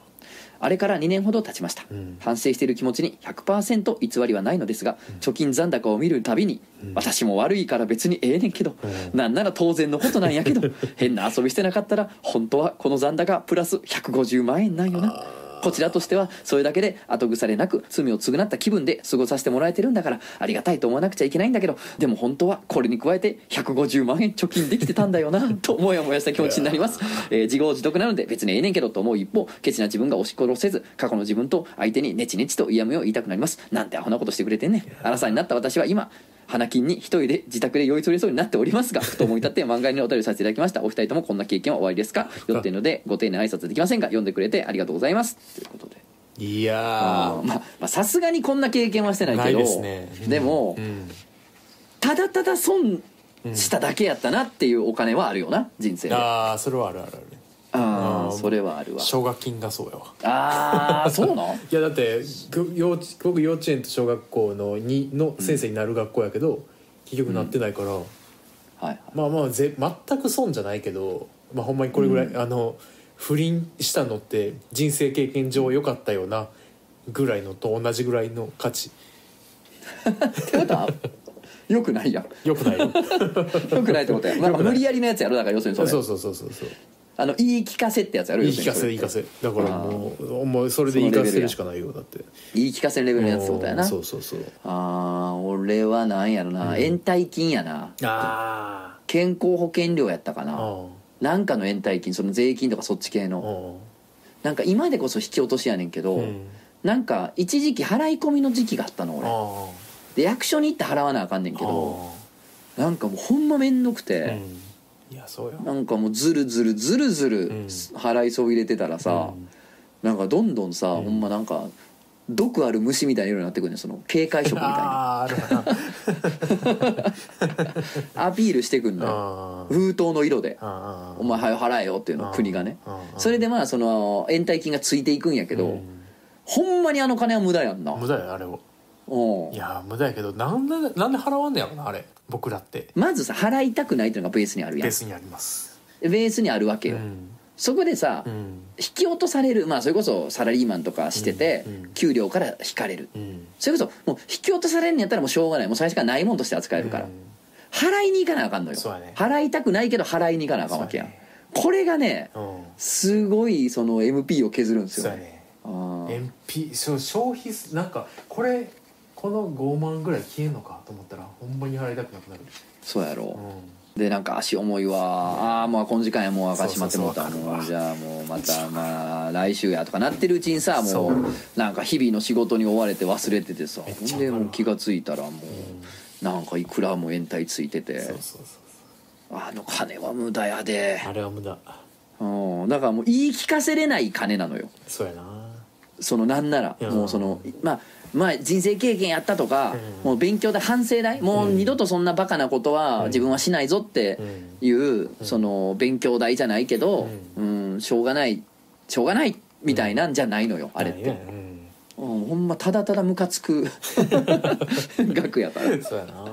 あれから2年ほど経ちました、うん。反省している気持ちに100%偽りはないのですが、貯金残高を見るたびに、うん。私も悪いから別にええねんけど、うん。なんなら当然のことなんやけど 変な遊びしてなかったら本当はこの残高プラス150万円なんよなこちらとしてはそれだけで後腐れなく罪を償った気分で過ごさせてもらえてるんだからありがたいと思わなくちゃいけないんだけどでも本当はこれに加えて150万円貯金できてたんだよな ともやもやした気持ちになります、えー自業自得なので別にええねんけどと思う。一方ケチな自分が押し殺せず過去の自分と相手にネチネチと嫌味を言いたくなります。なんてアホなことしてくれてんねん。荒さになった私は今花金に一人で自宅で酔いそれそうになっておりますが ふと思い立って漫画にお便りさせていただきました。お二人ともこんな経験はおありですか？酔ってるのでご丁寧な挨拶できませんが読んでくれてありがとうございます。ということで。いやまあまあさすがにこんな経験はしてないけどですね。うん。でも、うん。ただただ損しただけやったなっていうお金はあるよな人生ああそれはあるあるあるあーあーそれはあるわ。奨学金がそうやわああ そうなんいやだってぐ幼稚僕幼稚園と小学校のにの先生になる学校やけど、結局なってないから、はいはい。まあまあぜ全く損じゃないけど、まあ、ほんまにこれぐらい、あの不倫したのって人生経験上良かったよなぐらいのと同じぐらいの価値。ってことは よくないやん。よくないよ。よくないってことやなんか無理やりのやつやろだから要するにそれ。そうそうそうそうそうあの言い聞かせってやつやろ言い聞かせ言い聞かせ。だからもうもうそれで言い聞かせるしかないよだって。言い聞かせるレベルのやつってことやな。そうそうそう。ああ俺はなんやろな、延滞金やな。あ健康保険料やったかあなあなんかの延滞金その税金とかそっち系あのなんか今でこそ引き落としやねんけど、うん。なんか一時期払い込みの時期があったの俺。あで役所に行って払わなあかんねんけどなんかもうほんまめんどくあて、うんいやそうよ。なんかもうずるずるずるずるん。払いそびれてたらさ、うん。なんかどんどんさ、ん。ほんまなんか毒ある虫みたいな色になってくるねんその警戒色みたいな。あああるわな。アピールしてくんのよ。あー。封筒の色で。あ「お前はよ払えよ」っていうの国がね。あー。それでまあその延滞金がついていくんやけど、うん。ほんまにあの金は無駄やんな。無駄やあれをうん。いや無駄やけどなんでなんで払わんねやろなあれ。僕らって。まずさ払いたくないっていうのがベースにあるやん。ベースにあります。ベースにあるわけよ、うん。そこでさ、うん。引き落とされるまあそれこそサラリーマンとかしてて、うん。うん。給料から引かれる。うん。それこそもう引き落とされるんやったらもうしょうがない。もう最初からないもんとして扱えるから、うん。払いに行かなあかんのよ、そうやね。払いたくないけど払いに行かなあかんわけやん、そうやね。これがねうん。すごいその MP を削るんですよそうやね。あー。燃費そう消費すなんかこれこの5万ぐらい消えんのかと思ったらほんまに払いたくなくなる。そうやろ、うん。でなんか足重いわ。ああーもうこの時間やもう赤しまってもうたもうじゃあもうまたまあ来週やとかなってるうちにさもうなんか日々の仕事に追われて忘れててさ。ほんでもう気が付いたらもうなんかいくらも延滞ついてて。そうそうそうあの金は無駄やで。あれは無駄。うん。だからもう言い聞かせれない金なのよ。そうやな。そのなんなら。もうそのまあまあ人生経験やったとかうん。もう勉強で反省代もう二度とそんなバカなことは自分はしないぞっていうその勉強代じゃないけどうん。しょうがないしょうがないみたいなん。じゃないのよあれって。うん。ほんまただただムカつく。額やから。う んそうやな。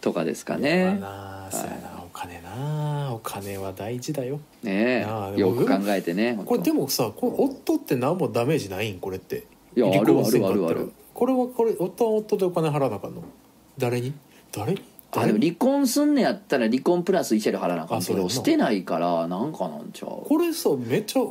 とかですかまあねなそうやな。お金な。お金は大事だよ。ねえ。よく考えてねこれでもさこれ夫って何もダメージないん？これっていやあるあるあるある。これはこれ夫は夫でお金払わなあかんの？誰に？誰？あでも離婚すんねやったら離婚プラス慰謝料払わなあかんけどしてないからなんかなんちゃう。これさめっちゃ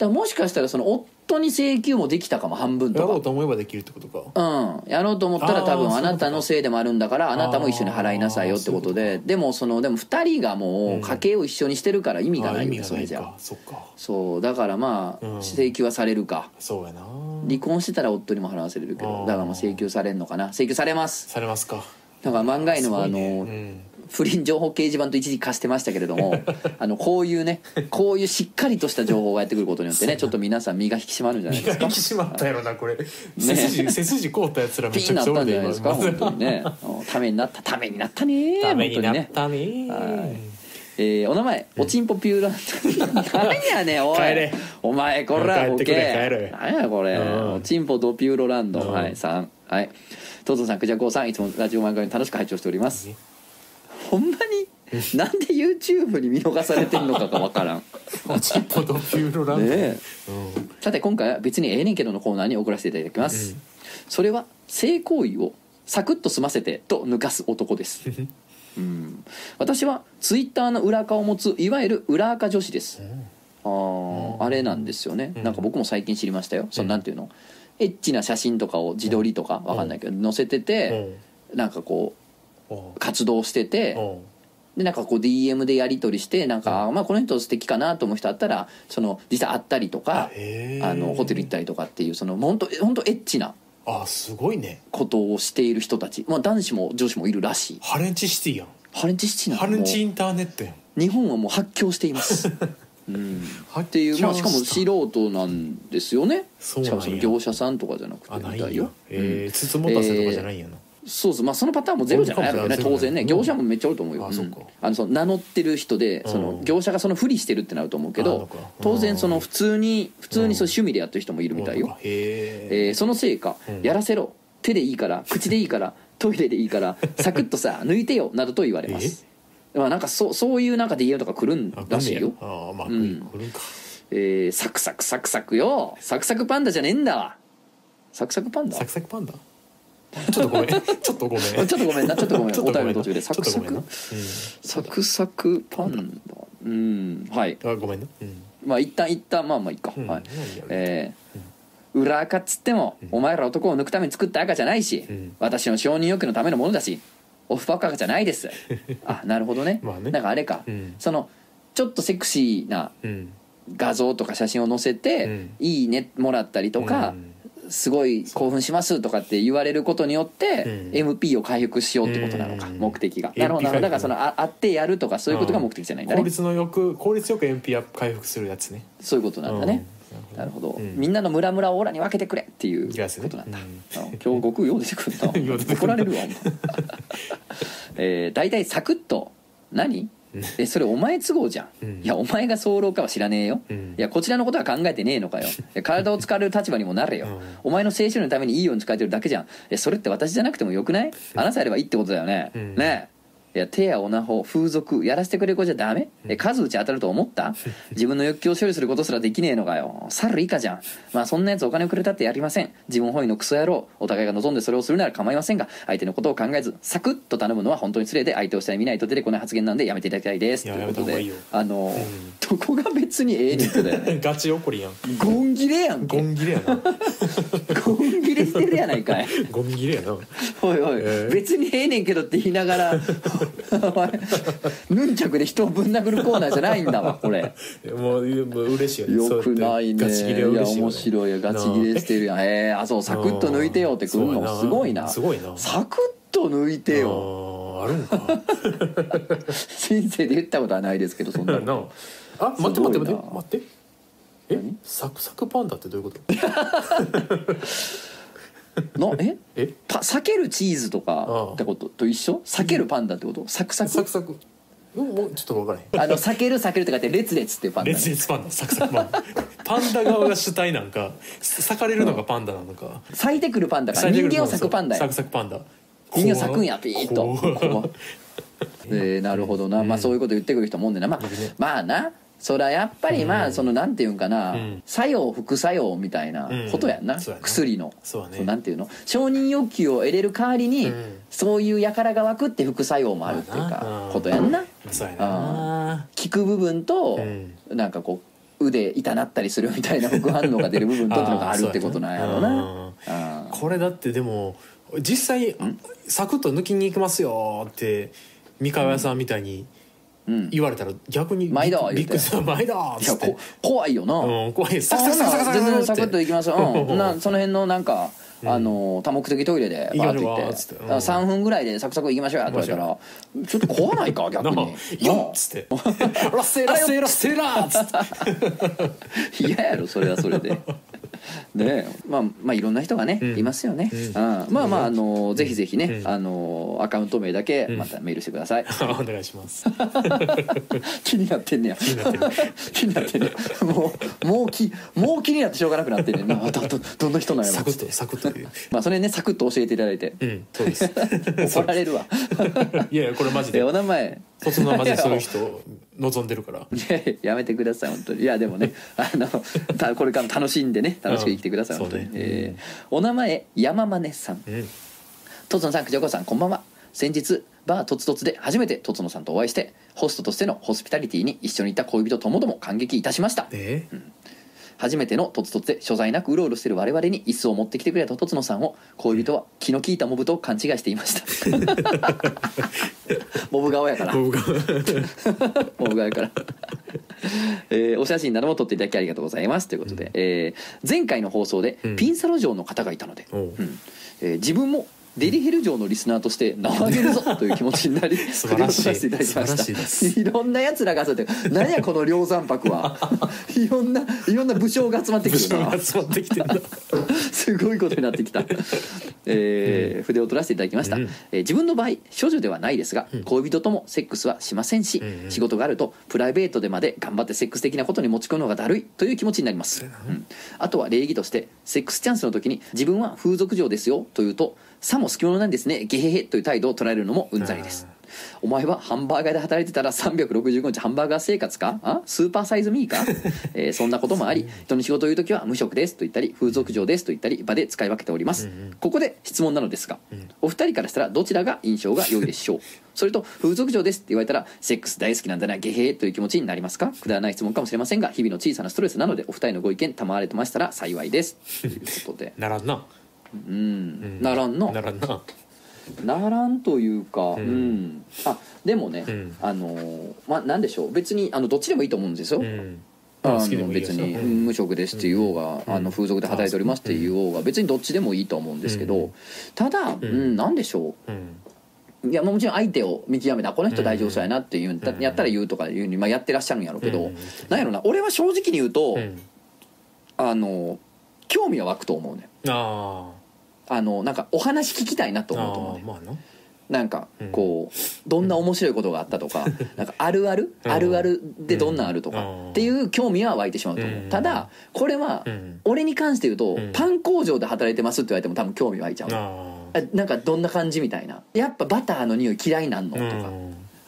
だもしかしたらその夫に請求もできたかも半分やろうとと思えばできるってことか。かうん。やろうと思ったら多分あなたのせいでもあるんだからあなたも一緒に払いなさいよってことで。でもそのでも2人がもう家計を一緒にしてるから意味がないよあ意味がないねそれじゃか。そっか。そう。だからまあうん。請求はされるか。そうやな。離婚してたら夫にも払わせれるけど。だからまあ請求されんのかな。請求されます。されますか。だから漫画犬はあのうん不倫情報掲示板と一時期貸してましたけれども あのこういうねこういうしっかりとした情報がやってくることによってねちょっと皆さん身が引き締まるんじゃないですか。引き締まったやろなこれ。背筋背筋凍ったやつらめちゃくちゃおるでじゃないですか本当にね。うんためになった。ためになったねダメになったねはい。えーお名前おちんぽピューランド。何やねんおい。帰れ。お前こらボケ何やこれ。うん。おちんぽドピューロランド。うん。はい3はい。トトさんクジャコウさんいつもラジオ漫画に楽しく拝聴しておりますほんまに？なんで YouTube に見逃されてんのかがわからん。おちんぽとピューロランド。ねえ。うん。さて今回は別にええねんけどのコーナーに送らせていただきます、それは性行為をサクッと済ませてと抜かす男です。うん。私はツイッターの裏垢を持ついわゆる裏垢女子です。あーあれなんですよね、うん。なんか僕も最近知りましたよ、そのうんなんていうの？エッチな写真とかを自撮りとかわかんないけど載せてて、なんかこうんう活動してて、う。んでなんかこう DM でやり取りしてなんか、あまあこの人素敵かなと思う人あったらその実際会ったりとかあのホテル行ったりとかっていうその本当本当エッチなあすごいね。ことをしている人たち、まあ、男子も女子もいるらしい。ハレンチシティやん。ハレンチシティなんハレンチインターネットやん。日本はもう発狂しています、うん、っていう、まあ、しかも素人なんですよね。そうなんや。しかもその業者さんとかじゃなくてあないんや。みたいよ。えー、つつもたせとかじゃないんやな、そうそう。まあそのパターンもゼロじゃないよね。当然ね。うん。業者もめっちゃおると思うよ、うん。あのその名乗ってる人でそのうん業者がそのふりしてるってなると思うけど当然その普通に普通にそう趣味でやってる人もいるみたいよ、へえ。えーそのせいかうん。やらせろ。手でいいから口でいいからトイレでいいからサクッとさ 抜いてよなどと言われます。まあなんかそうそういうなんか DM とか来るんあらしいよ。ああまあ、うん。来るんか。えーサクサクサクサクよ。サクサクパンダじゃねえんだわ。サクサクパンダ？サクサクパンダ？ちょっとごめん。ちょっとごめん。ちょっとごめんな。ちょっとごめん。ちょっとごめん。お便りの途中でサクサク。サクサクパンダ。うん。はい。うん、あごめんなうん。まあ一旦一旦まあまあいいか、うん。はい。えー裏垢っつっても、お前ら男を抜くために作った赤じゃないし、うん。私の承認欲求のためのものだしオフパック赤じゃないです。あなるほどね,、なんかあれか、うん。そのちょっとセクシーなうん。画像とか写真を載せて、うん。いいねもらったりとか、すごい興奮しますとかって言われることによって、うん MP を回復しようってことなのか、うん目的が。なるほどな。るほどだからそ回のあ会ってやるとかそういうことが目的じゃないんだね。効率のよく効率よく MP アップ回復するやつね。そういうことなんだね、うん。なるほど、うん。みんなのムラムラをオーラに分けてくれっていうことなんだ、今日極よう出てくるな。よう出てくる怒られるわ えー、大体サクッと何？えそれお前都合じゃん、うん。いやお前が早漏かは知らねえよ、うん。いやこちらのことは考えてねえのかよ。体を使われる立場にもなれよ、うん。お前の青春のためにいいように使えてるだけじゃん。えそれって私じゃなくてもよくない？あなたやればいいってことだよね、うん。ねえいや手やオナホ風俗やらせてくれる子じゃダメ？え数打ち当たると思った？自分の欲求を処理することすらできねえのかよ。猿以下じゃん。まあそんなやつお金をくれたってやりません。自分本位のクソ野郎。お互いが望んでそれをするなら構いませんが相手のことを考えずサクッと頼むのは本当に失礼で相手を下に見ないと出てこない発言なんでやめていただきたいです。ということであの、ん。どこが別にええねだよ。ね ガチ怒りやん。ゴン切れやんけ。ゴンギレやな。ゴン切れしてるやないかい。ゴンギレやな。おいおい、えー。別にええねんけどって言いながら ヌンチャクで人をぶん殴るコーナーじゃないんだわこれ。もうもう嬉しいよね。よくないね。ガチギレはいや嬉しいよね。面白いよ。ガチ切れしてるやん。えー、あそうサクッと抜いてよってくるの？すごいな。すごいな。サクッと抜いてよ。あるんか。人生で言ったことはないですけどそんななのあ。あ待って待って待って待って。え？何？サクサクパンダってどういうこと？のえ？え？パ避けるチーズとかってことと一緒？避けるパンダってこと？サクサク？サクサク。うんもうちょっと分からへん。あの避ける避けるって書いて列列っていうパンダ。ね列列パンダ。サクサクパンダ。パンダ側が主体なんか裂かれるのがパンダなのか。咲いてくるパンダか。ら人間を咲くパンダサやクサクパンダ。人間を咲くんやピーッと。怖っ。怖っえーなるほどな、まあそういうこと言ってくる人もおんねんな。まあまあなそらやっぱりまあそのなんていうんかな、うん。作用副作用みたいなことやんな、薬の。そうなんていうの？承認欲求を得れる代わりに、うん。そういう輩が湧くって副作用もあるっていうまあかなことやんな。そうやな。効く部分と、うん。なんかこう腕痛なったりするみたいな 副反応が出る部分とってのがあるってことなんやろうな。あーこれだってでも実際サクッと抜きに行きますよって三河屋さんみたいにうん言われたら逆に毎度びっくりした毎度ってこ怖いよな、うん怖いあサクサクサクサク全然サクッといきますうんなその辺のなんかあの多目的トイレでバーッと行って行ってうんあ3分ぐらいでサクサク行きましょうやって言われたらちょっと怖ないか逆なにあよっつって「ラッセーラッセーラッセーラ!」っつって嫌やろそれはそれで ねえまあまあいろんな人がね、うん。いますよね、うん。うん。まあまああのぜひぜひね、うん。あのアカウント名だけまたメールしてください、お願いします。気になってんねや。気になってる。気になってんねや。もうもう気もう気になってしょうがなくなってんねんなどどどんな人なんやろ。サクッとサクッと言う。まあそれねサクッと教えていただいて。うんそうです。怒られるわ。いやいやこれマジえでお名前。卒のマジでそういう人望んでるから。いややめてください本当に。いやでもねあのたこれからも楽しんでね楽しく生きてください、うん。本当に、そうね。えーお名前山真根さん。うん。とつのさんくじょこさんこんばんは。先日バーとつとつで初めてとつのさんとお会いしてホストとしてのホスピタリティに一緒にいた恋人ともども感激いたしました。え初めてのとつとつで所在なくうろうろしてる我々に椅子を持ってきてくれたとつのさんを恋人は気の利いたモブと勘違いしていました。モブ顔やから。僕が モブ顔やから、えーお写真なども撮っていただきありがとうございます。ということで、えー前回の放送でうん。ピンサロ城の方がいたので、おう。うん。えー自分もデリヘル城のリスナーとして名を挙げるぞという気持ちになり 素晴らしい。いただきましたいろんなやつらが集まって何やこの梁山泊は？いろんないろんな武将が集まってきてるすごいことになってきた、えー筆を取らせていただきました、うん。えー自分の場合処女ではないですが、恋人ともセックスはしませんし、うんうん。仕事があるとプライベートでまで頑張ってセックス的なことに持ち込むのがだるいという気持ちになります、あとは礼儀としてセックスチャンスの時に自分は風俗嬢ですよと言うとさも好き者なんですね。ゲヘヘという態度を取られるのもうんざりです。お前はハンバーガーで働いてたら365日ハンバーガー生活か？あ？スーパーサイズミーか、えーそんなこともあり人に仕事を言う時は無職ですと言ったり風俗嬢ですと言ったり場で使い分けております、うんうんここで質問なのですが、ん。お二人からしたらどちらが印象が良いでしょう？それと風俗嬢ですって言われたらセックス大好きなんだなゲヘヘという気持ちになりますか？くだらない質問かもしれませんが日々の小さなストレスなのでお二人のご意見賜れてましたら幸いです。ということで。ならんなうん、うんならんの？ならんな。ならんというか、うん。ん。あでもね、うん。あのーまあなんでしょう？別にあのどっちでもいいと思うんですよ、うん。あ好きでもいいの別に、ようん。無職ですって言おうが、うん。あの風俗で働いておりますって言おうが別にどっちでもいいと思うんですけど、うん。ただ、うん。なんでしょう？ん。ういやもちろん相手を見極めたこの人大丈夫そうやなっていうやったら言うとかいうに、まあ、やってらっしゃるんやろうけど、うん。なんやろな俺は正直に言うと、うん。あの興味は湧くと思うねああのなんかお話聞きたいなとあ思うと思うね。まあな。なんかうんこうどんな面白いことがあったとかなんかあるある？うん。あるあるでどんなんあるとかうん。っていう興味は湧いてしまうと思う。うん。ただこれはうん。俺に関して言うとうん。パン工場で働いてますって言われても多分興味湧いちゃうああなんかどんな感じみたいな。やっぱバターの匂い嫌いなんの？とあか。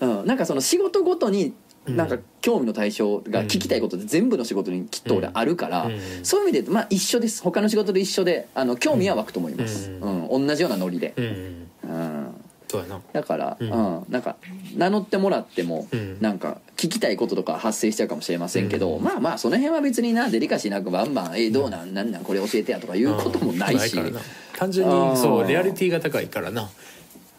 うん。うん。なんかその仕事ごとにうんなんか興味の対象が聞きたいことで全部の仕事にきっと俺あるからうん。そういう意味でまあ一緒です。他の仕事で一緒であの興味は湧くと思います。ううん。同じようなノリで。うん。うん。そうやな。だから、ううん。んなんか名乗ってもらっても、うん。なんか聞きたいこととか発生しちゃうかもしれませんけど、うん。まあまあその辺は別になデリカシーなくバンバン「えどうなんなんなんこれ教えてや」とかいうこともないし、単純にそうレアリティが高いからな。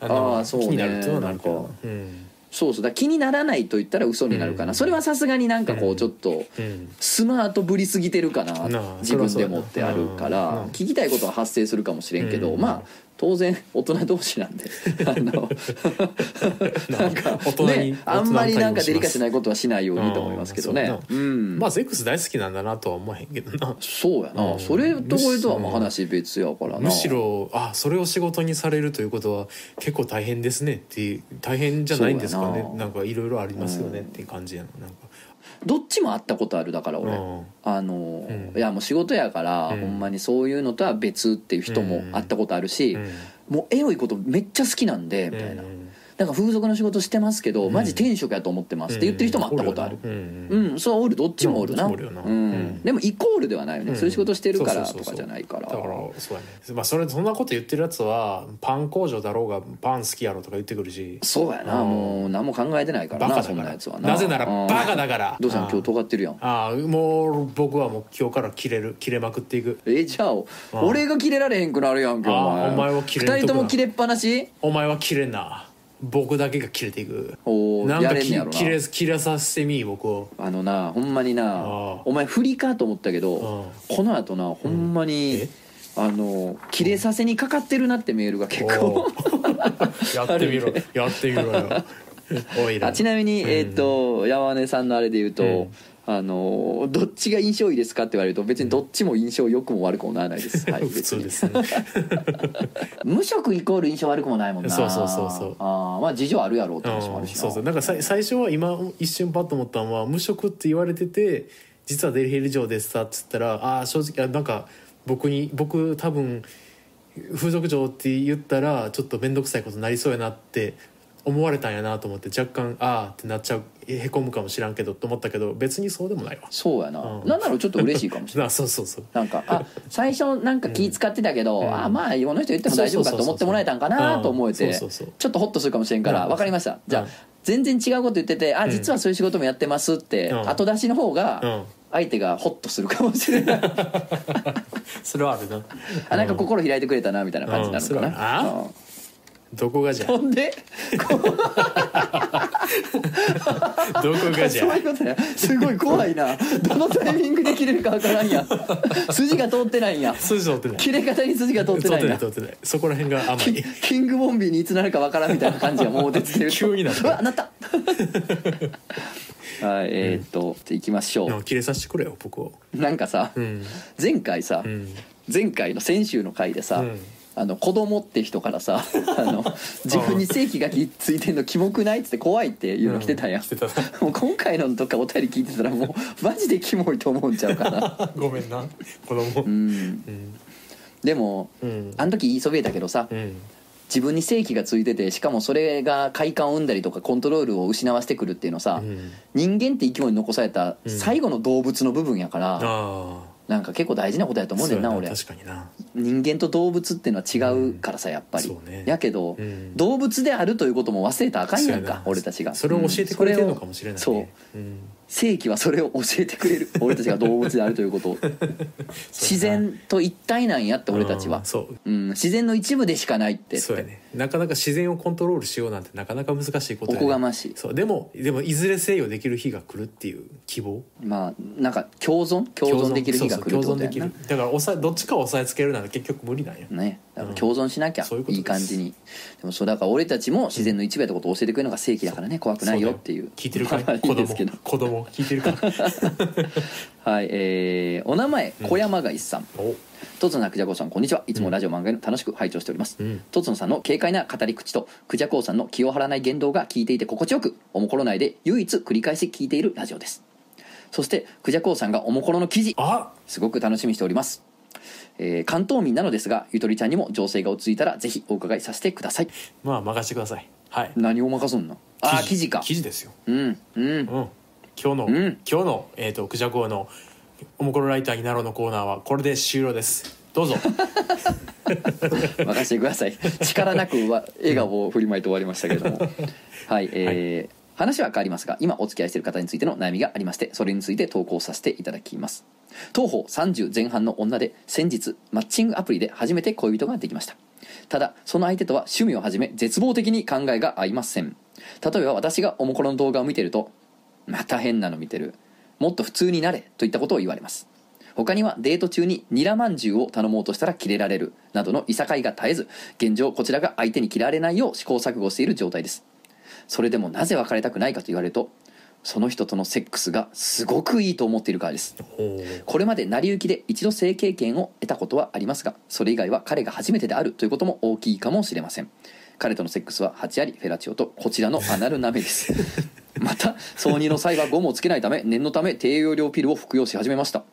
あのあーそうね。気になるっていうのはなるけど。なんかうんそうそうだ気にならないと言ったら嘘になるかな、うん。それはさすがになんかこううん。ちょっとうん。スマートぶりすぎてるかななあ自分でもってあるから。うん。聞きたいことは発生するかもしれんけど、うん。まあ当然大人同士なんで あのなんか大人にねあんまりなんかデリカシーなないことはしないようにと思いますけどね。うん。まあセックス大好きなんだなとは思わへんけどな。そうやな、うん。それとこれとはまあ話別やからな。むしろあそれを仕事にされるということは結構大変ですねっていう大変じゃないんですかね。なんかいろいろありますよねっていう感じやななんかどっちもあったことあるだから俺、うん。あの、うん。いやもう仕事やから、うん。ほんまにそういうのとは別っていう人も会ったことあるし、うん。もうエロいことめっちゃ好きなんでみたいな、うんなんか風俗の仕事してますけど、うん。マジ転職やと思ってますって言ってる人も会ったことある、うん。うん。そうおるどっちもおるな,、どっちもおるよな。うん。うん。でもイコールではないよね、うん。そういう仕事してるからとかじゃないから。だからそうやね。まあそれそんなこと言ってるやつはパン工場だろうがパン好きやろとか言ってくるし。そうやな、うん。もう何も考えてないからバカだからなやつはな。なぜならうん。バカだから。どうしたん。今日尖ってるやん。ああもう僕はもう今日から切れる切れまくっていく。えじゃあ俺がキレられへんくなるやんけお前。あお前はキレんとくな二人ともキレっぱなし？お前は切れんな僕だけが切れていく。おーなんかきやれんねやろな。切れ切れさせてみ僕を。あのなほんまになお前振りかと思ったけどこの後なほんまにえ？あの切れさせにかかってるなってメールが結お構ー。やってみろ。やってみろよ。おいらあちなみに、うん。えっ、と山根さんのあれで言うと、うんあのどっちが印象いいですかって言われると別にどっちも印象良くも悪くもならないです、はい、普通ですね。無職イコール印象悪くもないもんな。そうそうそうそう。あーまあ事情あるやろうって話もあるしな。そうそう。なんかさ最初は今一瞬パッと思ったのは無職って言われてて実はデリヘル嬢でしたっつったらああ正直あなんか僕に僕多分風俗嬢って言ったらちょっと面倒くさいことになりそうやなって思われたんやなと思って若干ああってなっちゃうへこむかもしらんけどと思ったけど別にそうでもないわ。そうやな、うん。なんならちょっと嬉しいかもしれ ないなそうそうそう。なんかあ最初なんか気使ってたけど、うん。あまあこの人言っても大丈夫かと思ってもらえたんかなと思えてちょっとホッとするかもしれんからうん。分かりました。じゃあ、うん。全然違うこと言っててあん。実はそういう仕事もやってますって、うん。後出しの方うがん。相手がホッとするかもしれない。それはあるな。あなんか心開いてくれたなみたいな感じになるのかうんどこがじゃ？ほんで？どこがじゃ？そういうことや。すごい怖いな。どのタイミングで切れるか分からんや。筋が通ってないんや。筋通ってない。切れ方に筋が通って通ってなないんやい通ってない。そこら辺が甘キいキングボンビーにいつなるかわからんみたいな感じがもう出てる急になった。うわなった。はいえーっと、じゃあ行きましょう。ん切れさせてくれよ僕を。うなんかさ、うん。前回さ、うん。前回の先週の回でさ、うんあの子供って人からさ あの自分に正規がついてんのキモくないっつって怖いっていうの来てたん。や、来てた。なもう今回のとかお便り聞いてたらもうマジでキモいと思うんちゃうかな。ごめんな。子供。うん。うんでもうん。あの時言いそびれたけどさうん。自分に正規がついててしかもそれが快感を生んだりとかコントロールを失わせてくるっていうのさ、うん。人間って生き物に残されたうん。最後の動物の部分やから、あなんか結構大事なことやとあ思うねんな俺。確かにな。人間と動物っていうのは違うからさやっぱり、やけど、うん。動物であるということも忘れたらあかんやんか俺たちが。それを教えてくれてるのかもしれないね。そう。うん正規はそれを教えてくれる 俺たちが動物であるということ。を 自然と一体なんやって俺たちは。うん、そう。うん、自然の一部でしかないって。そうやね。なかなか自然をコントロールしようなんてなかなか難しいことね。こがましい。そう。でもでもいずれ制御できる日が来るっていう希望。まあなんか共存？共存できる日が来るってことできる。だから抑えどっちかを抑えつけるなんて結局無理なんやねだから共存しなきゃいいい感じに。でもそうだから俺たちも自然の一部やってことを教えてくれるのが正規だからね怖くないよっていう。聞いてるかいまあいいですけど。子供。聞いてるか はいえーお名前小山貝さん。お。とつのくじゃこさんこんにちは。いつもラジオ漫画の楽しく拝聴しております。うん。とつのさんの軽快な語り口とくじゃこうさんの気を張らない言動が聞いていて心地よくおもころ内で唯一繰り返し聞いているラジオです。そしてくじゃこうさんがおもころの記事あすごく楽しみにしております、えー関東民なのですがゆとりちゃんにも情勢が落ち着いたらぜひお伺いさせてください。まあ任せてください。はい。何を任すんの？ああ記事か。記事ですよ。うんうん。うん。今日の、うん。今日の、えー、とクジャコウの「おもころライターになろう」のコーナーはこれで終了です。どうぞ。任せてください。力なくわ笑顔を振りまいて終わりましたけれども。はいえー話は変わりますが今お付き合いしている方についての悩みがありましてそれについて投稿させていただきます。当方30前半の女で先日マッチングアプリで初めて恋人ができました。ただその相手とは趣味をはじめ絶望的に考えが合いません。例えば私がおもころの動画を見てるとまた変なの見てる。もっと普通になれといったことを言われます。他にはデート中にニラまんじゅうを頼もうとしたらキレられる。などのいさかいが絶えず現状こちらが相手に嫌われないよう試行錯誤している状態です。それでもなぜ別れたくないかと言われるとその人とのセックスがすごくいいと思っているからです。これまで成り行きで一度性経験を得たことはありますがそれ以外は彼が初めてであるということも大きいかもしれません。彼とのセックスは8ありフェラチオとこちらのアナルナメです。また挿入の際はゴムをつけないため念のため低用量ピルを服用し始めました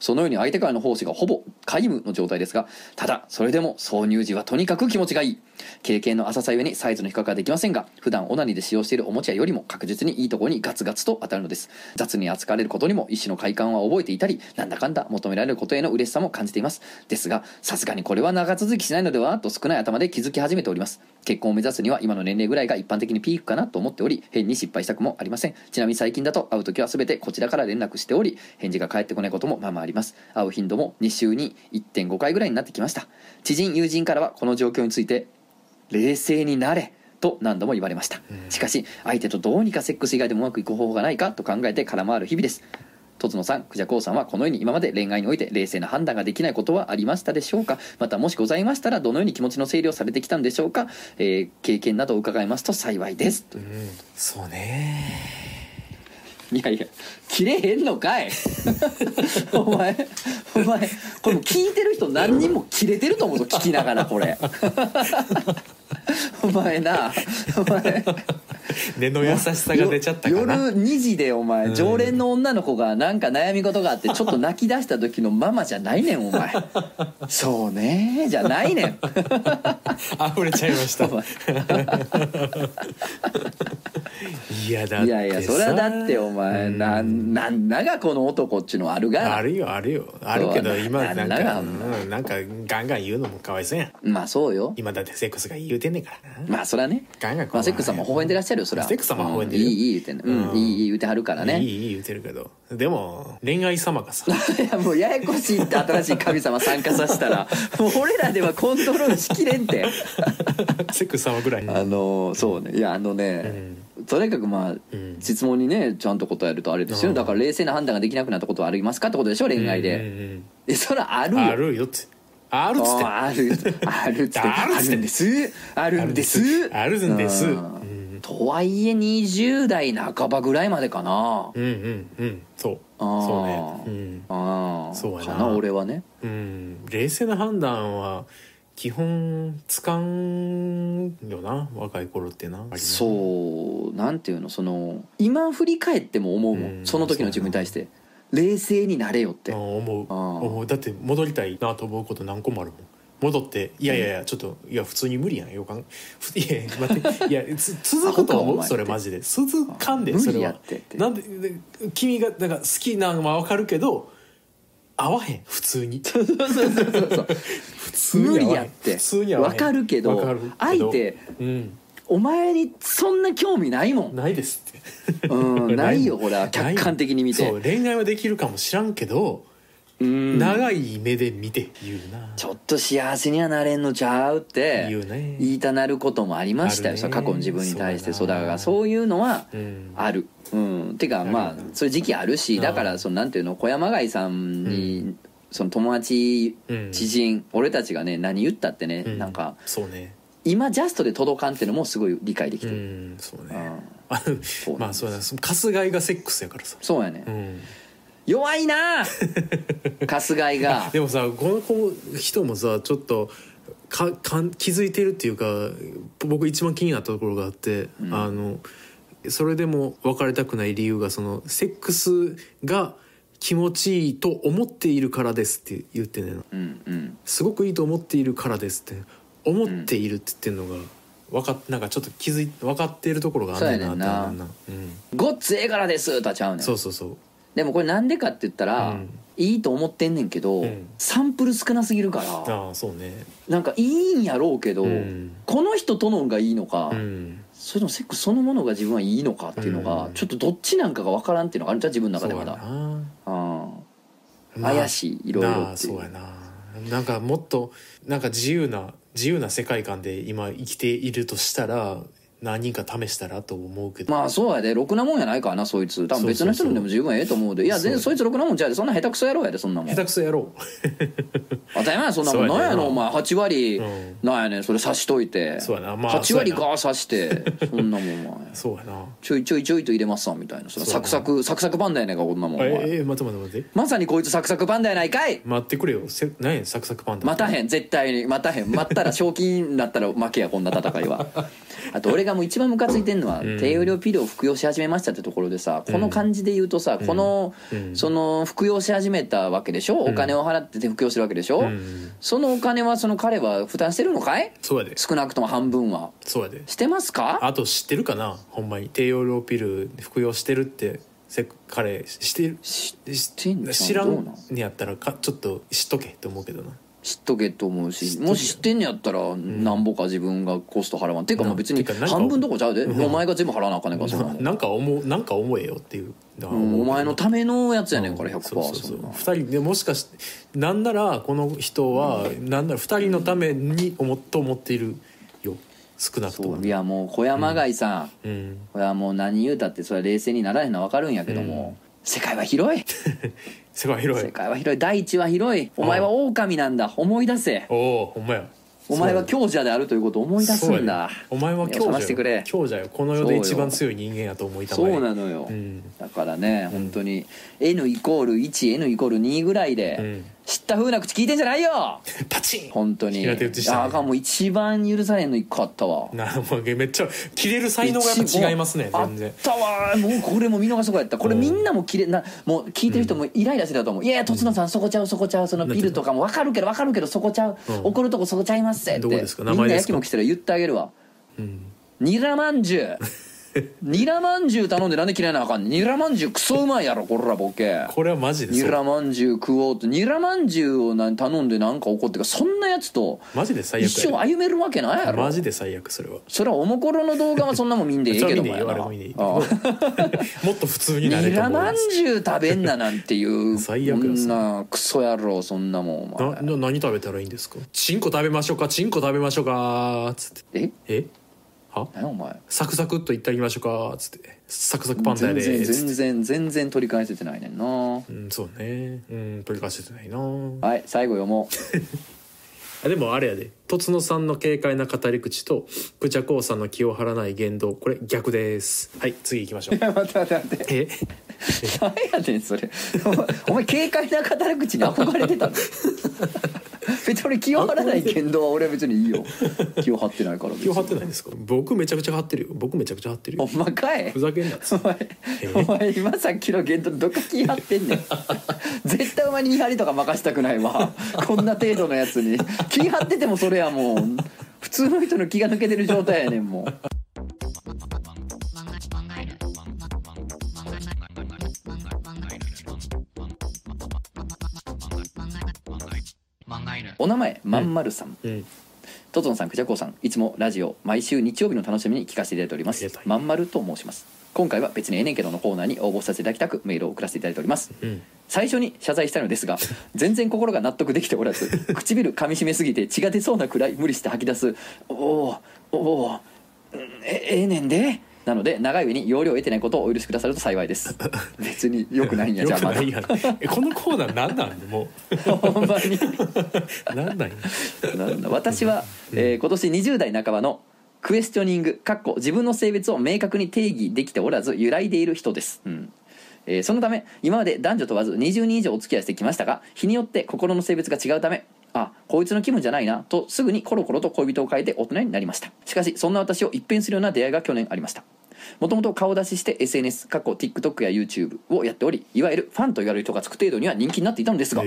そのように相手からの奉仕がほぼ皆無の状態ですがただそれでも挿入時はとにかく気持ちがいい。経験の浅さゆえにサイズの比較はできませんが普段オナニーで使用しているおもちゃよりも確実にいいところにガツガツと当たるのです。雑に扱われることにも一種の快感は覚えていたりなんだかんだ求められることへの嬉しさも感じています。ですがさすがにこれは長続きしないのではと少ない頭で気づき始めております。結婚を目指すには今の年齢ぐらいが一般的にピークかなと思っており変に失敗したくもありません。ちなみに最近だと会う時は全てこちらから連絡しており返事が返ってこないこともまあまああります。会う頻度も2週に1.5回ぐらいになってきました。知人友人からはこの状況について冷静になれと何度も言われました。しかし相手とどうにかセックス以外でもうまくいく方法がないかと考えて空回る日々ですとつのさん、クジャコウさんはこのように今まで恋愛において冷静な判断ができないことはありましたでしょうか？またもしございましたらどのように気持ちの整理をされてきたんでしょうか、えー経験などを伺いますと幸いです。うん。そうね。いやいや切れへんのかい。お前お前これ聞いてる人何人も切れてると思うぞ聞きながらこれ。お前な。お前。根の優しさが出ちゃった夜2時でお前、うん。常連の女の子がなんか悩み事があってちょっと泣き出した時のママじゃないねんお前。そうねじゃないねん。溢れちゃいました。お前。いやだっていやいやそれはだってお前、うんなんなんだがこの男っちのはあるがあるよあるよ。あるけど今なんかなんだかガンガン言うのもかわいそうやん。まあそうよ。今だってセックスが言うてんねんからな。まあそれはね。ガンガンまあセックスさんも微笑んでらっしゃるよそれはセックスさんも微笑んでるういいいい言うてんの。うん、うん。いいいい言うてはるからね。いいいい言うてるけど。でも恋愛様がさ。いやもうややこしいって新しい神様参加させたら。もう俺らではコントロールしきれんて。セックス様ぐらい。あのそうね。いやあのね、とにかくまあ、うん。質問にねちゃんと答えるとあれですよ、うん。だから冷静な判断ができなくなったことはありますか？ってことでしょ恋愛で、うんうんえそれはあるよ。うんあるよって。あるっつって。ああるあるっつって。あるっつって。あるんです。あるんです。あるんです。とはいえ20代半ばぐらいまでかな。うんうんうん。そう。そうね。うん。ああそうやな俺はね。うん。冷静な判断は基本つかんよな若い頃ってなそうなんていうのその今振り返っても思うもん、うんその時の自分に対して。冷静になれよって。あ思う。だって戻りたいなと思うこと何個もあるもん。戻っていやいやいやちょっといや普通に無理やんよかんふいや待っていやつ 続くと思うそれマジで。続かんでそれは。なんでで君がなんか好きなのは分かるけど合わへん普通に。そうそうそうそう普通無理やって。わかるけど相手うん。お前にそんな興味ないもん。ないですって。うんないよ これは客観的に見て。そう恋愛はできるかもしらんけど、うん長い目で見て言うな。ちょっと幸せにはなれんのちゃうって言うね。言いたなることもありましたよ、ね。過去の自分に対してそううだからそういうのはうん。ある。うん。てかあるまあそういう時期あるしうん。だからそのなんていうの小山貝さんにその友達うん。知人俺たちがね何言ったってねうん。なんかそうね。今ジャストで届かんっていうのもすごい理解できうてる。んそうね。うん。まあそうだそのかすがいがセックスやからさ。そうやね。うん弱いな。春日井が。でもさこの子人もさちょっとかかん気づいてるっていうか僕一番気になったところがあって、うん。あのそれでも別れたくない理由がそのセックスが気持ちいいと思っているからですって言ってんねんうんうん。すごくいいと思っているからですって思っているって言ってんのが分かっなんかちょっと気づい分かっているところがあんねんなってな。うん、ごっつええからですとはちゃうねん。そうそうそうでもこれなんでかって言ったら、うん。いいと思ってんねんけど、うん。サンプル少なすぎるからああそうね。なんかいいんやろうけど、うん。この人とのがいいのか、うん。それともセックスそのものが自分はいいのかっていうのが、うん。ちょっとどっちなんかが分からんっていうのがあるんじゃう自分の中でまだ。怪しいいろいろそうやな。なんかもっとなんか自由な自由な世界観で今生きているとしたら何人か試したらと思うけど、まあそうやで。ろくなもんやないからなそいつ。多分別の人でも十分ええと思うで。いや全然そいつろくなもんちゃうでそんな下手くそやろうやでそんなもん。下手くそやろ 当たり前やそんなもん。そうやねな。んやのお前8割、うん。なんやねんそれ刺しといて。そうやな。まあ8割ガー刺してそんなもんお前。う そうやな。ちょいちょいちょいと入れますわみたいな。そサクサクサクサクパンダやねんかこんなもんええ待って待って待って。まさにこいつサクサクパンダやないかい。待ってくれよ。せ何やサクサクパンダ待たへん絶対に。待たへん。待ったら賞金になったら負けやこんな戦いはあと俺がもう一番ムカついてんのは、うん。低用量ピルを服用し始めましたってところでさこの感じで言うとさ、この、うん。その服用し始めたわけでしょ、お金を払ってて服用してるわけでしょ、うん。そのお金はその彼は負担してるのかい？そうやで。少なくとも半分は。そうやで。してますか？あと知ってるかな？ほんまに。低用量ピル服用してるってせ彼してる？知らんんやったらかちょっと知っとけって思うけどな知っとけと思うしもし知ってんのやったらなんぼか自分がコスト払わん。っていうかまあ別に半分どころちゃうで、うん。お前が全部払わなあかんねんからそんなもん。なんか思うなんか思えよっていう。お前のためのやつやねんからうん。100%そうそうそうそんな2人でもしかしてなんならこの人は、なんなら2人のために思っと思っているよ。少なくとも。いやもう小山貝さん、うん。これはもう何言うたってそれは冷静にならへんのは分かるんやけども、世界は広い。世界広い。世界は広い。大地は広い。お前は狼なんだ。思い出せ。おおほんまや。お前は強者であるということを思い出すんやだね。お前は強者してくれ。強者よ。この世で一番強い人間やと思いたまえ。そうなのよ、うん。だからね本当に。N イコール 1N イコール2ぐらいで、うん知っった風な口聞いてんじゃないよ。パチン。本当に。平手打ちしたね。ああかんもう一番許されんの一個あったわ。なもうめっちゃ切れる才能がやっぱ違いますねあ全然。ったわ。もうこれも見逃すとこやった。これうん。みんなもきれなもう聞いてる人もイライラしてたと思う、いやいやとつのさんそこちゃうそこちゃうそのビルとかも。分かるけど分かるけどそこちゃう、うん。怒るとこそこちゃいますってどこですか？名みんな前ですか？やきもきしたら言ってあげるわ。うん。ニラまんじゅう ニラまんじゅう頼んでなんで嫌いなあかんねん。ニラまんじゅうクソうまいやろこらボケ。これはマジでニラまんじゅう食おうと。ニラまんじゅうを何頼んでなんか怒ってかそんなやつとマジで最悪一生や歩めるわけないやろ。マジで最悪それは。それはおもころの動画はそんなもん見んでええけどもやもも。っと普通になれニラまんじゅう食べんななんていう 最悪そんなクソ野郎そんなもんお前。なな何食べたらいいんですか？チンコ食べましょうかチンコ食べましょうかつって。え？え？は？何お前？サクサクっといってあげましょうかつって。サクサクパンダや全然でつって。全然全然取り返せてないねんな。うんそうね。うん取り返せてないな。はい最後読もう。あでもあれやで。とつのさんの軽快な語り口とプチャコウさんの気を張らない言動。これ逆です。はい次行きましょう。待って待って待って。え？何やねんそれ。お前お前軽快な語り口に憧れてたの？別に俺気を張らない言動は俺は別にいいよ。気を張ってないから気を張ってないですか？僕めちゃくちゃ張ってるよ。僕めちゃくちゃ張ってるほよ。んまかいふざけんなお前お前今さっきの言動どっか気張ってんねん。絶対お前に見張りとか任したくないわ。こんな程度のやつに。気張っててもそれはもう普通の人の気が抜けてる状態やねんもうお名前まんまるさん、うんトトンさん、クジャコウさん、いつもラジオ毎週日曜日の楽しみに聞かせていただいております。ありが。たい。まんまると申します。今回は別にええねんけどのコーナーに応募させていただきたくメールを送らせていただいております。うん。最初に謝罪したいのですが 全然心が納得できておらず唇噛みしめすぎて血が出そうなくらい無理して吐き出す「おおおおえええねんで」なので長い上に容量を得てないことをお許しくださると幸いです。別によくないんやよじゃあまだ。えこのコーナー何なん？もほんまに。う 何なんや？なんだ。私は、えー今年20代半ばのクエスチョニングかっこ自分の性別を明確に定義できておらず揺らいでいる人です、うん。えーそのため今まで男女問わず20人以上お付き合いしてきましたが日によって心の性別が違うためあこいつの気分じゃないなとすぐにコロコロと恋人を変えて大人になりました。しかしそんな私を一変するような出会いが去年ありましたもともと顔出しして SNS 過去 TikTok や YouTube をやっておりいわゆるファンと言われる人がつく程度には人気になっていたのですが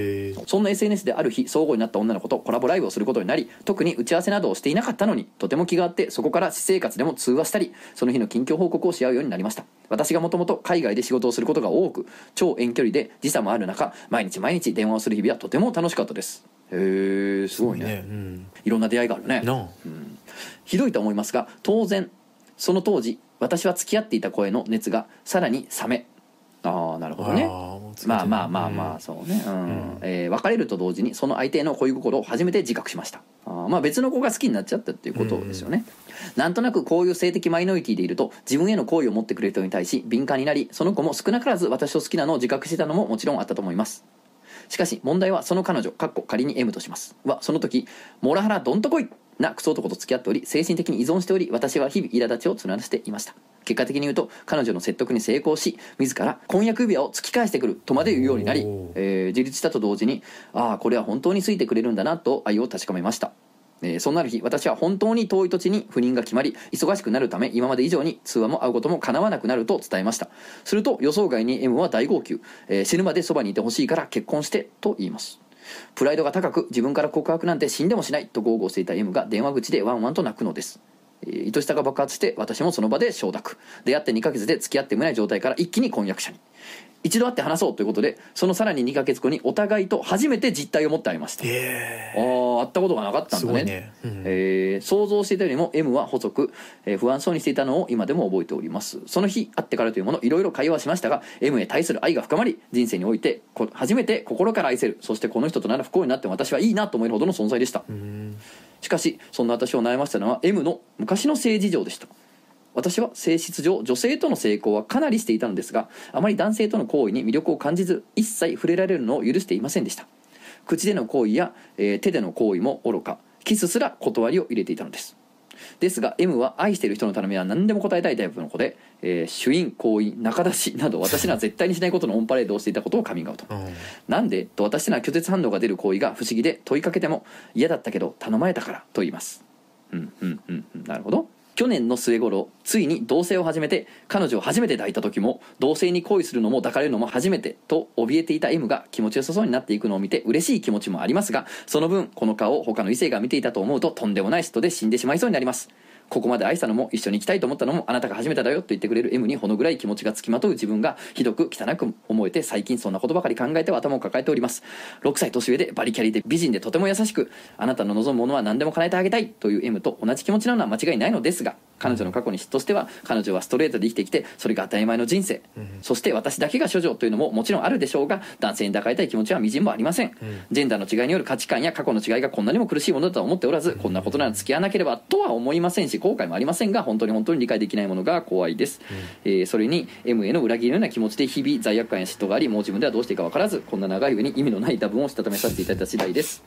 そんな SNS である日相互になった女の子とコラボライブをすることになり特に打ち合わせなどをしていなかったのにとても気があってそこから私生活でも通話したりその日の近況報告をし合うようになりました。私がもともと海外で仕事をすることが多く超遠距離で時差もある中毎日毎日電話をする日々はとても楽しかったです。へえすごいね。うん。いろんな出会いがあるね。なあ。ひどいと思いますが当然その当時私は付き合っていた声の熱がさらに冷め。ああなるほどね。まあまあまあまあそうね。うん、えー別れると同時にその相手への恋心を初めて自覚しました。あーまあ別の子が好きになっちゃったっていうことですよね、なんとなくこういう性的マイノリティでいると自分への好意を持ってくれる人に対し敏感になりその子も少なからず私を好きなのを自覚してたのももちろんあったと思いますしかし問題はその彼女かっこ仮に M とします。はその時モラハラどんとこいなクソ男と付き合っており精神的に依存しており私は日々苛立ちを募らせていました。結果的に言うと彼女の説得に成功し自ら婚約指輪を突き返してくるとまで言うようになりえー自立したと同時にああこれは本当についてくれるんだなと愛を確かめましたえーそんなる日私は本当に遠い土地に赴任が決まり忙しくなるため今まで以上に通話も会うことも叶わなくなると伝えました。すると予想外に M は大号泣、えー死ぬまでそばにいてほしいから結婚してと言います。プライドが高く自分から告白なんて死んでもしないと豪語していた M が電話口でワンワンと泣くのです。愛しさが爆発して私もその場で承諾。出会って2ヶ月で付き合ってもない状態から一気に婚約者に。一度会って話そうということでそのさらに2ヶ月後にお互いと初めて実態を持って会いました。えああ会ったことがなかったんだね。ね。うん。えー想像していたよりも M は細く、えー不安そうにしていたのを今でも覚えております。その日会ってからというものいろいろ会話しましたが M へ対する愛が深まり人生においてこ初めて心から愛せる。そしてこの人となら不幸になっても私はいいなと思えるほどの存在でした。ーうんしかしそんな私を悩ませたのは M の昔の性事情でした。私は性質上女性との性交はかなりしていたのですがあまり男性との行為に魅力を感じず一切触れられるのを許していませんでした。口での行為や、えー手での行為も愚か。キスすら断りを入れていたのです。ですが M は愛してる人の頼みは何でも答えたいタイプの子で、えー主因行為仲出しなど私には絶対にしないことのオンパレードをしていたことをカミングアウトうん。なんでと私には拒絶反応が出る行為が不思議で問いかけても嫌だったけど頼まれたからと言います。うんうんうんうん。なるほど去年の末頃ついに同棲を始めて彼女を初めて抱いた時も同棲に恋するのも抱かれるのも初めてと怯えていた M が気持ちよさそうになっていくのを見て嬉しい気持ちもありますがその分この顔を他の異性が見ていたと思うととんでもない人で死んでしまいそうになります。ここまで愛したのも一緒に行きたいと思ったのもあなたが初めてだよと言ってくれる M にほのぐらい気持ちがつきまとう自分がひどく汚く思えて最近そんなことばかり考えて頭を抱えております。6歳年上でバリキャリで美人でとても優しくあなたの望むものは何でも叶えてあげたいという M と同じ気持ちなのは間違いないのですが彼女の過去に嫉妬しては彼女はストレートで生きてきてそれが当たり前の人生、そして私だけが処女というのももちろんあるでしょうが男性に抱かれたい気持ちはみじんもありません、ジェンダーの違いによる価値観や過去の違いがこんなにも苦しいものだとは思っておらずこんなことなら付き合わなければとは思いませんし後悔もありませんが本当に本当に理解できないものが怖いです、えーそれに M への裏切りのような気持ちで日々罪悪感や嫉妬がありもう自分ではどうしていいか分からずこんな長い上に意味のない多分をしたためさせていただいた次第です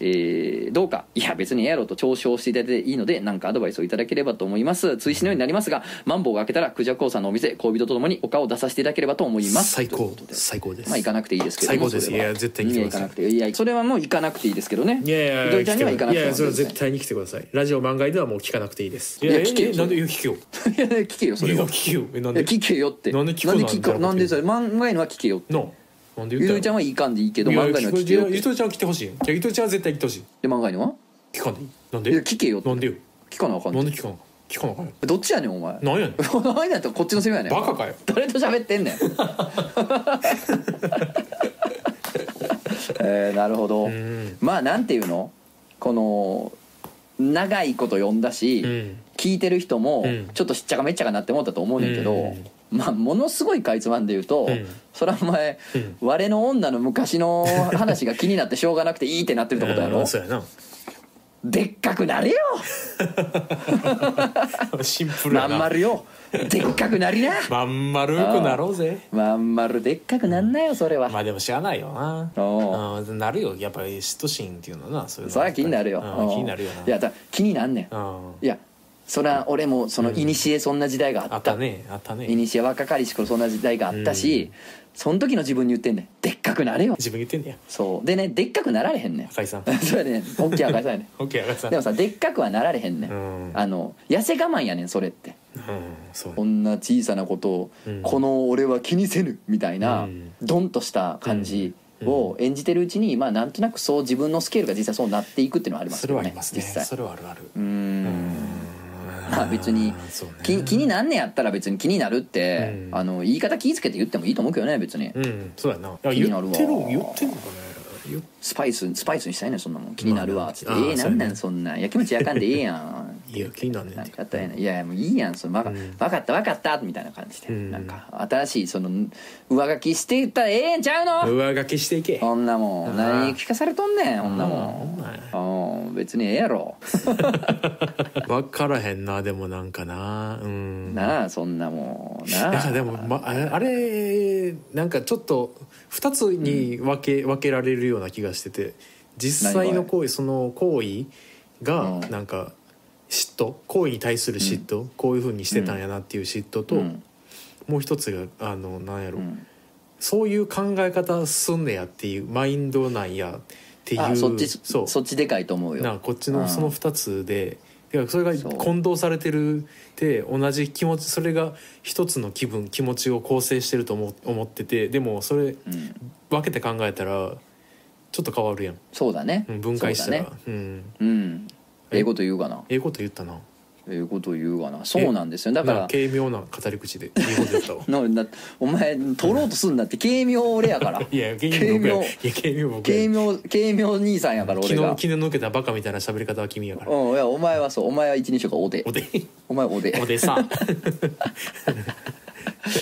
えーどうか。いや別にええやろと嘲笑していただいていいので何かアドバイスをいただければと思います。追試のようになりますがマンボウが開けたらクジャコウさんのお店恋人とともにお顔を出させていただければと思います。最高で。最高です。まあ行かなくていいですけども最高です。いや絶対行かなくて。いやそれはもう行かなくていいですけどね。いやいやいやい。やそれは絶対に来てください。ラジオ漫画ではもう聞かなくていいです。いや聞けよえなんで聞けよ。いや聞けよそれは。聞けよ。えなんで？聞けよって。なんで聞くの？なんでそれ？漫画へのは聞けよってななんで言とりちゃんはいかんでいいけど漫画へのは聞けよって。ゆとりちゃんは来てほしいよ。いやゆとりちゃんは絶対来てほしい。で漫画へのは？聞かんでい。いなんいやで聞けよって。なんでよ？聞かなあかんなんで聞かんの？聞かなあかんよ。どっちやねんお前？なんやねん。何やったらこっちのせいやねん。バカかよ。誰と喋ってんねん？えー、なるほど、ん。まあなんていうの？この長いこと読んだし、うん。聞いてる人もうん。ちょっとしっちゃかめっちゃかなって思ったと思うねんけど、うん。まあものすごいかいつまんで言うと、うんそれはお前、うん。我の女の昔の話が気になってしょうがなくていいってなってるってことやろ？うん。そうやな。でっかくなれよ！シンプルまん丸よ。でっかくなりな！まん丸くなろうぜ。まん丸でっかくなんなよそれは、まあでも知らないよな。おう。ん。なるよ。やっぱり嫉妬心っていうのはなそういうのそりゃ気になるよ、うん。気になるよな。いやだ気になんねん。いやそりゃ俺もその古そんな時代があった,、あったね。あったね。古若かりし頃そんな時代があったし、その時の自分に言ってんねん。でっかくなれよ。自分言ってんねや。そう。でねでっかくなられへんねん。赤井さん。それね大きい赤いさんやねオッケー赤井さん。んでもさでっかくはなられへんねん、うん。あの痩せ我慢やねんそれって。うんそう。こんな小さなことを、うん。この俺は気にせぬみたいな、うん。ドンとした感じを演じてるうちに、まあなんとなくそう自分のスケールが実際そうなっていくっていうのはありますそれよねはありますね。実際。それはあるある。うーんまあ別に。気気になんねやったら別に気になるって、うん。あの言い方気ぃつけて言ってもいいと思うけどね別に、うん。そうやな。気になるわ。言ってるのかねスパイススパイスにしたいねんそんなもん。気になるわっつって、ええな。んなんそんな。んやきもちやかんでええやんいや気になんね。んなんてかやったらええないやいやもういいやんそのわか,、うん。分かった分かったみたいな感じで、うん。なんか新しいその上書きしていったらええんちゃうの？上書きしていけ。そんなもん。何聞かされとんねんそんなほもん。まや。んうん別にええやろ。分からへんなでもなんかな。うん。なあそんなもん。なあ。だからでも、ま、あれあれなんかちょっと2つに分け,、分けられるような気がしてて実際の行為その行為がうん。なんか嫉妬行為に対する嫉妬、こういうふうにしてたんやなっていう嫉妬と、うん。もう一つがあのなんやろ、うん。そういう考え方すんねやっていうマインドなんやっていうあそっちそう。そっちでかいと思うよ。なこっちうん。のその2つでいやそれが混同されてるで同じ気持ちそれが一つの気分気持ちを構成してると思思っててでもそれうん。分けて考えたらちょっと変わるやん、そうだね。うん分解したら。ね。うん。うんえ？えこと言うかな。ええこと言ったな。ええこと言うかな。そうなんですよ。だから軽妙な語り口でいいこと言ったわ。ななお前取ろうとすんなって軽妙俺やから。いや軽妙軽妙いや軽妙僕や。軽妙軽妙兄さんやから昨俺が。日気の抜けたバカみたいな喋り方は君やから。うんいやお前はそう。お前は一日がおで。おで。お前おで。おでさん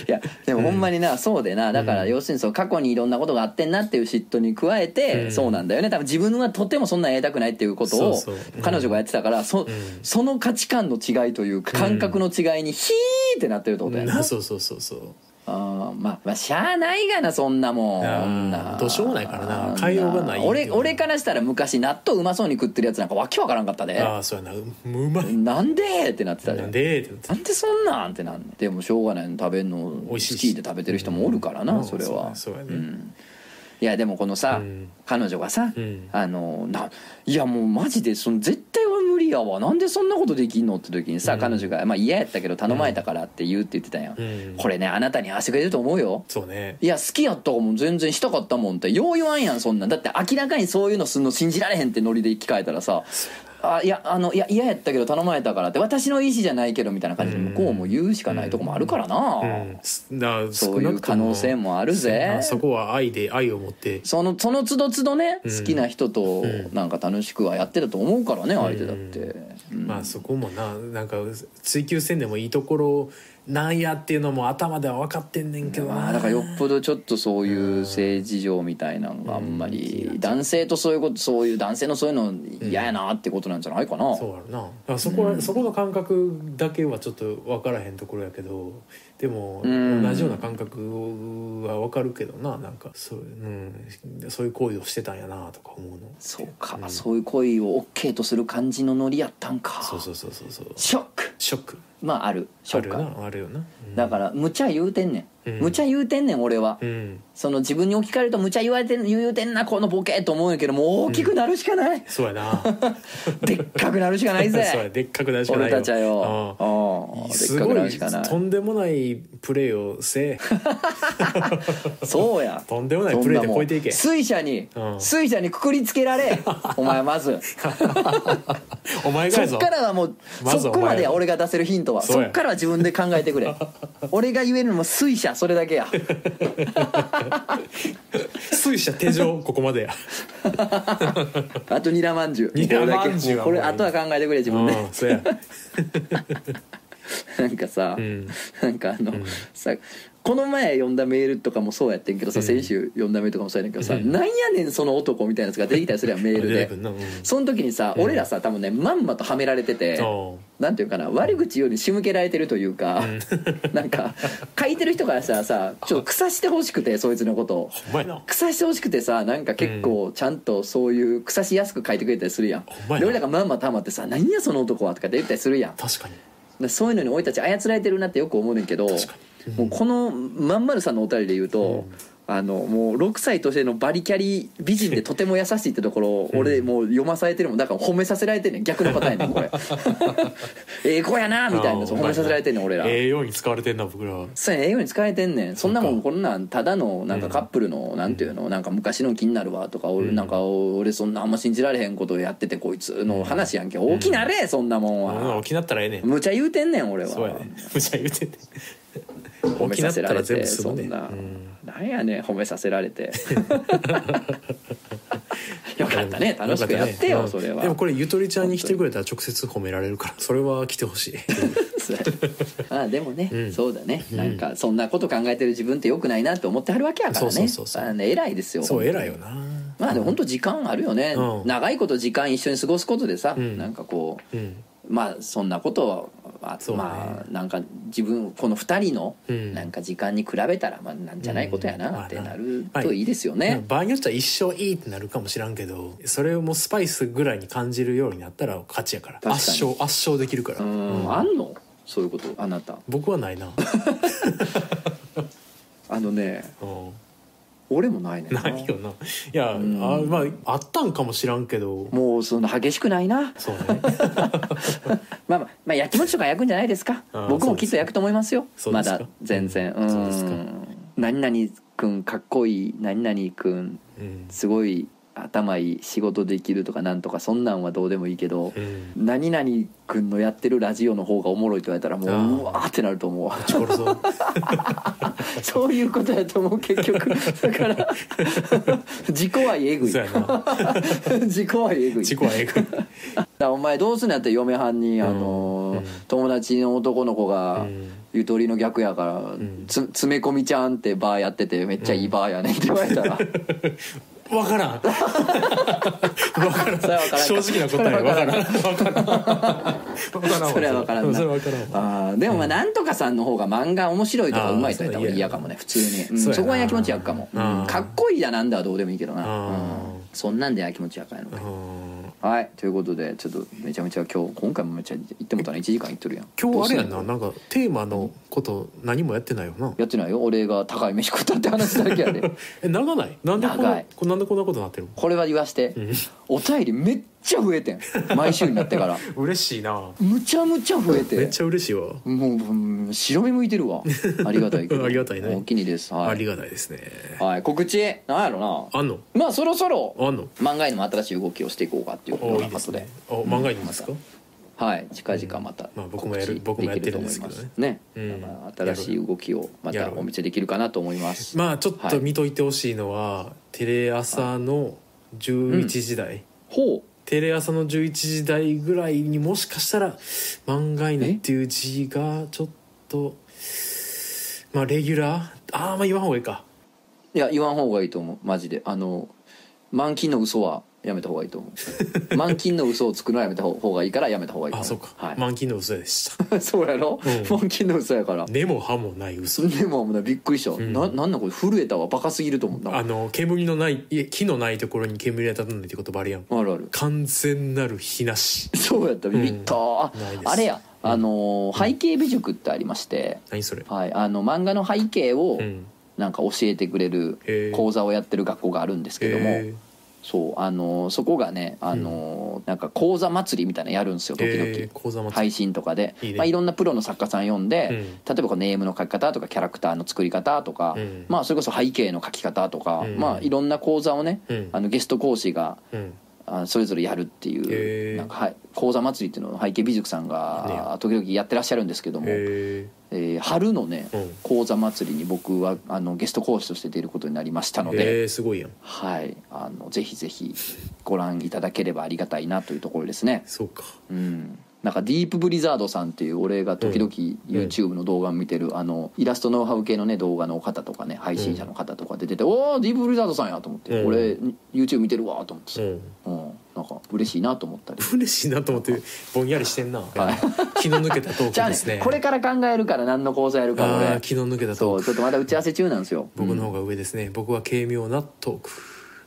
いやでもほんまにな、そうでなだから要するにその過去にいろんなことがあってんなっていう嫉妬に加えて、うん。そうなんだよね。多分自分はとてもそんなんやりたくないっていうことをそうそう。うん。彼女がやってたからそ,、ん。その価値観の違いというか感覚の違いにヒーってなってるってことやな、なそうそうそうそうあーまあまあしゃあないがなそんなもん。あどうしようもないからな。変えようがない俺俺からしたら昔納豆うまそうに食ってるやつなんかわけわからんかったで。ああそうやな。ううまい。なんでってなってたで。なんでってなってなんでそんなんってなんねん。でもしょうがないの食べるの。好美味しいし。きで食べてる人もおるからな、うん。それは。そうやね。そうやね。んいやでもこのさ、うん。彼女がさ、うん。あのないやもうマジでその絶対は無理やわ。なんでそんなことできんのって時にさ、うん。彼女が、まあ、嫌やったけど頼まれたからって言うって言ってたやん、うん。これねあなたに合わせてくれると思うよ。そうね。いや好きやったかも全然したかったもんってよう言わんやんそんなん。だって明らかにそういうのすんの信じられへんってノリで聞かれたらさあいやあのいや嫌やったけど頼まれたからって私の意思じゃないけどみたいな感じで向こうも言うしかないとこもあるからな、うん。すだそういう可能性もあるぜ。そこは愛で愛を持って。そのその都度都度ね、うん。好きな人とん。なんか楽しくはやってたと思うからね相手だって、うん。まあそこもななんか追求せんでもいいところなんやっていうのも頭では分かってんねんけどな。まあだからよっぽどちょっとそういう性事情みたいなのがあんまり男性とそういうことそういう男性のそういうの嫌やなってことなんじゃないかな、そうやろな。だからそこは、そこの感覚だけはちょっと分からへんところやけどでもうん。同じような感覚は分かるけどな。なんかそう,、うん、そういう行為をしてたんやなとか思うの。そうか、うん。そういう恋を OK とする感じのノリやったんか。そうそうそうそうそう。ショック。ショックまああるあるよなあるよな、うん。だから無茶言うてんねん、うん。無茶言うてんねん俺は、うん。その自分に置き換えると無茶言われてん言うてんなこのボケと思うんやけどもう大きくなるしかない、そうやな。でっかくなるしかないぜ。そうやでっかくなるしかないよ。俺たちはよ。すごいとんでもないプレーをせえ。そうや。とんでもないプレー で超えていけ。水車に、うん。水車にくくりつけられ。お前まず。お前がそっからはもう、そこまで俺が出せるヒントはそっからは自分で考えてくれ。俺が言えるのも水車それだけや。水車手錠ここまでや。あとニラまんじゅう。ニラまんじゅうはこれあとは考えてくれ自分で。うんそうや。なんかさ、うん。なんかあの、さこの前読んだメールとかもそうやってんけどさ、先週読んだメールとかもそうやねんけどさ、うん。なんやねんその男みたいなやつが出てきたりするやんメールで。その時にさ、俺らさ多分ねまんまとはめられてて、う。んなんていうかな悪口より仕向けられてるというか、なんか書いてる人からしたらさちょっと腐してほしくてそいつのこと腐してほしくてさなんか結構ちゃんとそういう腐しやすく書いてくれたりするやん。俺らがまんまとはまってさ「何やその男は」とかって言ったりするやん。確かに。でそういうのに俺たち操られてるなってよく思うねんけど確かにもうこのまんまるさんのお便りで言うと、あのもう6歳年のバリキャリ美人でとても優しいってところを俺もう読まされてるもん。だから褒めさせられてんねん。逆のパターンやねんこれ。ええ子やなみたいな。そう褒めさせられてんねん俺ら。ええように使われてんな僕らは。そうやね英語に使えてんねん。そんなもんこんなんただのなんかカップルのなんていうのなんか昔の気になるわとか俺うん。なんか俺そんなあんま信じられへんことやっててこいつの話やんけ。大きなれそんなもんは。大きなったらええねん。むちゃ言うてんねん俺は。そうやねむちゃ言うてんねん褒めさせられてそんな、なんやねん褒めさせられて。よかったね楽しくやってよ、うんそれは。でもこれゆとりちゃんに来てくれたら直接褒められるからそれは来てほしい。ああでもね、うん。そうだね、なんかそんなこと考えてる自分ってよくないなって思ってはるわけやからね。偉いですよそう偉いよな。まあでも本当時間あるよね、うん。長いこと時間一緒に過ごすことでさ、うん。なんかこううん。まあそんなことはあそうね。まあなんか自分この2人のうん。なんか時間に比べたらまあなんじゃないことやなってうんな。るといいですよね、場合によっては一生いいってなるかもしらんけどそれをもうスパイスぐらいに感じるようになったら勝ちやから。圧勝圧勝できるから、うん。うん。あんの？そういうことあなた。僕はないな、あのねうん俺もないねんな。ないよな。いや、ん。あまああったんかもしらんけど。もうそんな激しくないな。そうね。まあまあ、まあ、やきもちとか焼くんじゃないですか。あー僕もきっと焼くと思いますよ。そうですか。まだ全然。うん。そうですか。ん。何々くんかっこいい。何々くんうん。すごい頭いい仕事できるとかなんとかそんなんはどうでもいいけどうん何々くんのやってるラジオの方がおもろいと言われたらもううわーってなると思う。そう そういうことやと思う結局。だから 自己愛えぐい。自己愛えぐい。自己はえぐい。お前どうすんのやったら嫁はんに、あのーうん。友達の男の子が、うん。ゆとりの逆やから、ん。つ詰め込みちゃんってバーやっててめっちゃいいバーやねんって言われたら、分からん。分からん正直な答えわからん。わからんわ。からんわ。それは分からんな。それはわからんわ。あーでもまあなんとかさんの方が漫画面白いとかうまいとか言った方がそう嫌かもね普通に、うんそこはやきもち焼くかも、うん。かっこいいだなんだはどうでもいいけどな、うん。そんなんでやきもち焼かやのかうんはいということでちょっとめちゃめちゃ今日今回もめっちゃ言ってもたな1時間いっとるやん。今日あれやんななんかテーマのこと何もやってないよな。やってないよ。俺が高い飯食ったって話だけやで。え長ない？なんでこん長ない。こなんでこんなことになってるの？これは言わして、ん。お便りめっちゃ増えてん。毎週になってから。嬉しいな。むちゃむちゃ増えてめっちゃ嬉しいわ。もううん白目向いてるわ。ありがたいありがたいね。おおきにです。はい、ありがたいですね。はい、告知。なんやろな。あんの？まあそろそろあんの？漫画への新しい動きをしていこうかっていうよおいうないことで。ですねお漫画にいますか？はい。近々またまあ僕もやる僕もやってるんきですけどね。と思います。ね、うん。新しい動きをまたお見せできるかなと思います。まあちょっはい。と見といてほしいのは、テレ朝の11時台、ほテレ朝の11時台ぐらいにもしかしたら「漫画犬」っていう字がちょっとまあレギュラー？ああまあ言わん方がいいか。いや言わん方がいいと思う。マジで。あの満金の嘘はやめた方がいいと思う。満金の嘘を作るのはやめた方がいいからやめた方がいいあそうか、はい。満金の嘘でした。そうやろ、うん。満金の嘘やから。根も葉もない嘘。でももうびっくりした、ん。ななんだこれ？震えたわ。バカすぎると思ったあの煙のない木のないところに煙が立たないって言葉あるやん。あるある。完全なる火なし。そうやった。ビビった、あれや。あのー背景美塾ってありまして、何それ？はい、あの漫画の背景をうん。なんか教えてくれる講座をやってる学校があるんですけども、えそうあのーそこがねあのーなんか講座祭りみたいなのやるんですよ時々、えー配信とかで。いいね。まあ、いろんなプロの作家さん呼んで、うん。例えばこうネームの書き方とかキャラクターの作り方とか、うん。まあ、それこそ背景の書き方とか、うん。まあ、いろんな講座をね、うん。あのゲスト講師がうんあそれぞれやるっていう、なんかはい講座祭りっていうのを背景美術さんが時々やってらっしゃるんですけども、へえー春のね、うん。講座祭りに僕はあのゲスト講師として出ることになりましたのえで、えー、すごいやん。はい、あのぜひぜひご覧いただければありがたいなというところですね。そうか。うんなんかディープブリザードさんっていう俺が時々 YouTube の動画を見てるあのイラストノウハウ系のね動画の方とかね配信者の方とか出てて「おおディープブリザードさんや」と思ってうん俺 YouTube 見てるわと思ってうんうん。なんか嬉しいなと思ったり。嬉しいなと思ってぼんやりしてんな、はい。気の抜けたトーじゃあね。クですねこれから考えるから何の講座やるか俺。気の抜けたトーク。そうちょっとまだ打ち合わせ中なんですよ。僕の方が上ですね、僕は軽妙なトーク。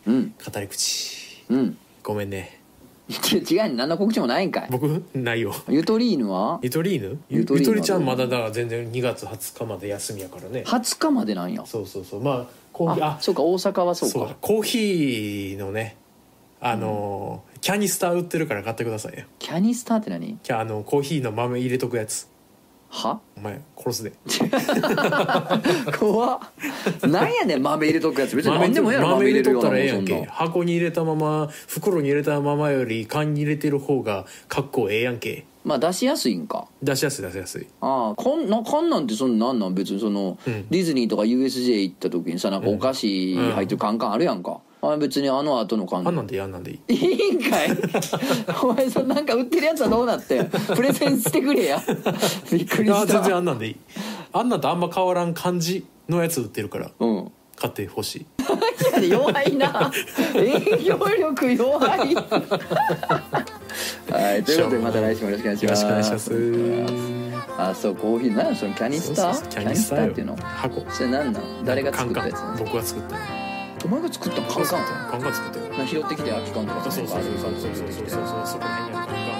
うん。語り口。うん。ごめんね違う何の告知もないんかい。僕？ないよ。ゆとりーぬは？ゆとり犬ゆゆとり犬はゆとりちゃんまだだから全然2月20日まで休みやからね。20日までなんや？そうそうそう。まあコーヒーああ。そうか大阪はそうそうか。コーヒーのねあのーキャニスター売ってるから買ってくださいよ。キャニスターって何？キャあのコーヒーの豆入れとくやつは？お前殺すで。怖っ。なんやねん豆入れとくやつ。別に何でもええやろ豆入れとったらええや豆んけ箱に入れたまま袋に入れたままより缶に入れてる方が格好ええやんけ。まあ出しやすいんか。出しやすい出しやすい。ああこんな缶なんてそんなんなん？別にその、うん。ディズニーとか USJ 行った時にさなんかお菓子入ってるカンカンあるやんか、あ別にあの後の缶あんなんでいいあんなんでいい。いいんかい。お前そのなんか売ってるやつはどうなってん？プレゼンしてくれや。びっくりあ全然したあんなんでいい。あんなんとあんま変わらん感じのやつ売ってるからうん。買ってほしい。弱いな。営業力弱い。はいということでまた来週もよろしくお願いしよろますしくお願いします。あそうコーヒー何やそのキャニスター？そうそうそうキャニスターよ。っていうの？箱それ何なん？誰が作ったやつカンカン僕が作ったお前が作ったのカンカンカンカン作ったよ拾ってきて空き缶とかそうそうそうそうそうそう。そう出てきてそうそこら辺にあるカンカン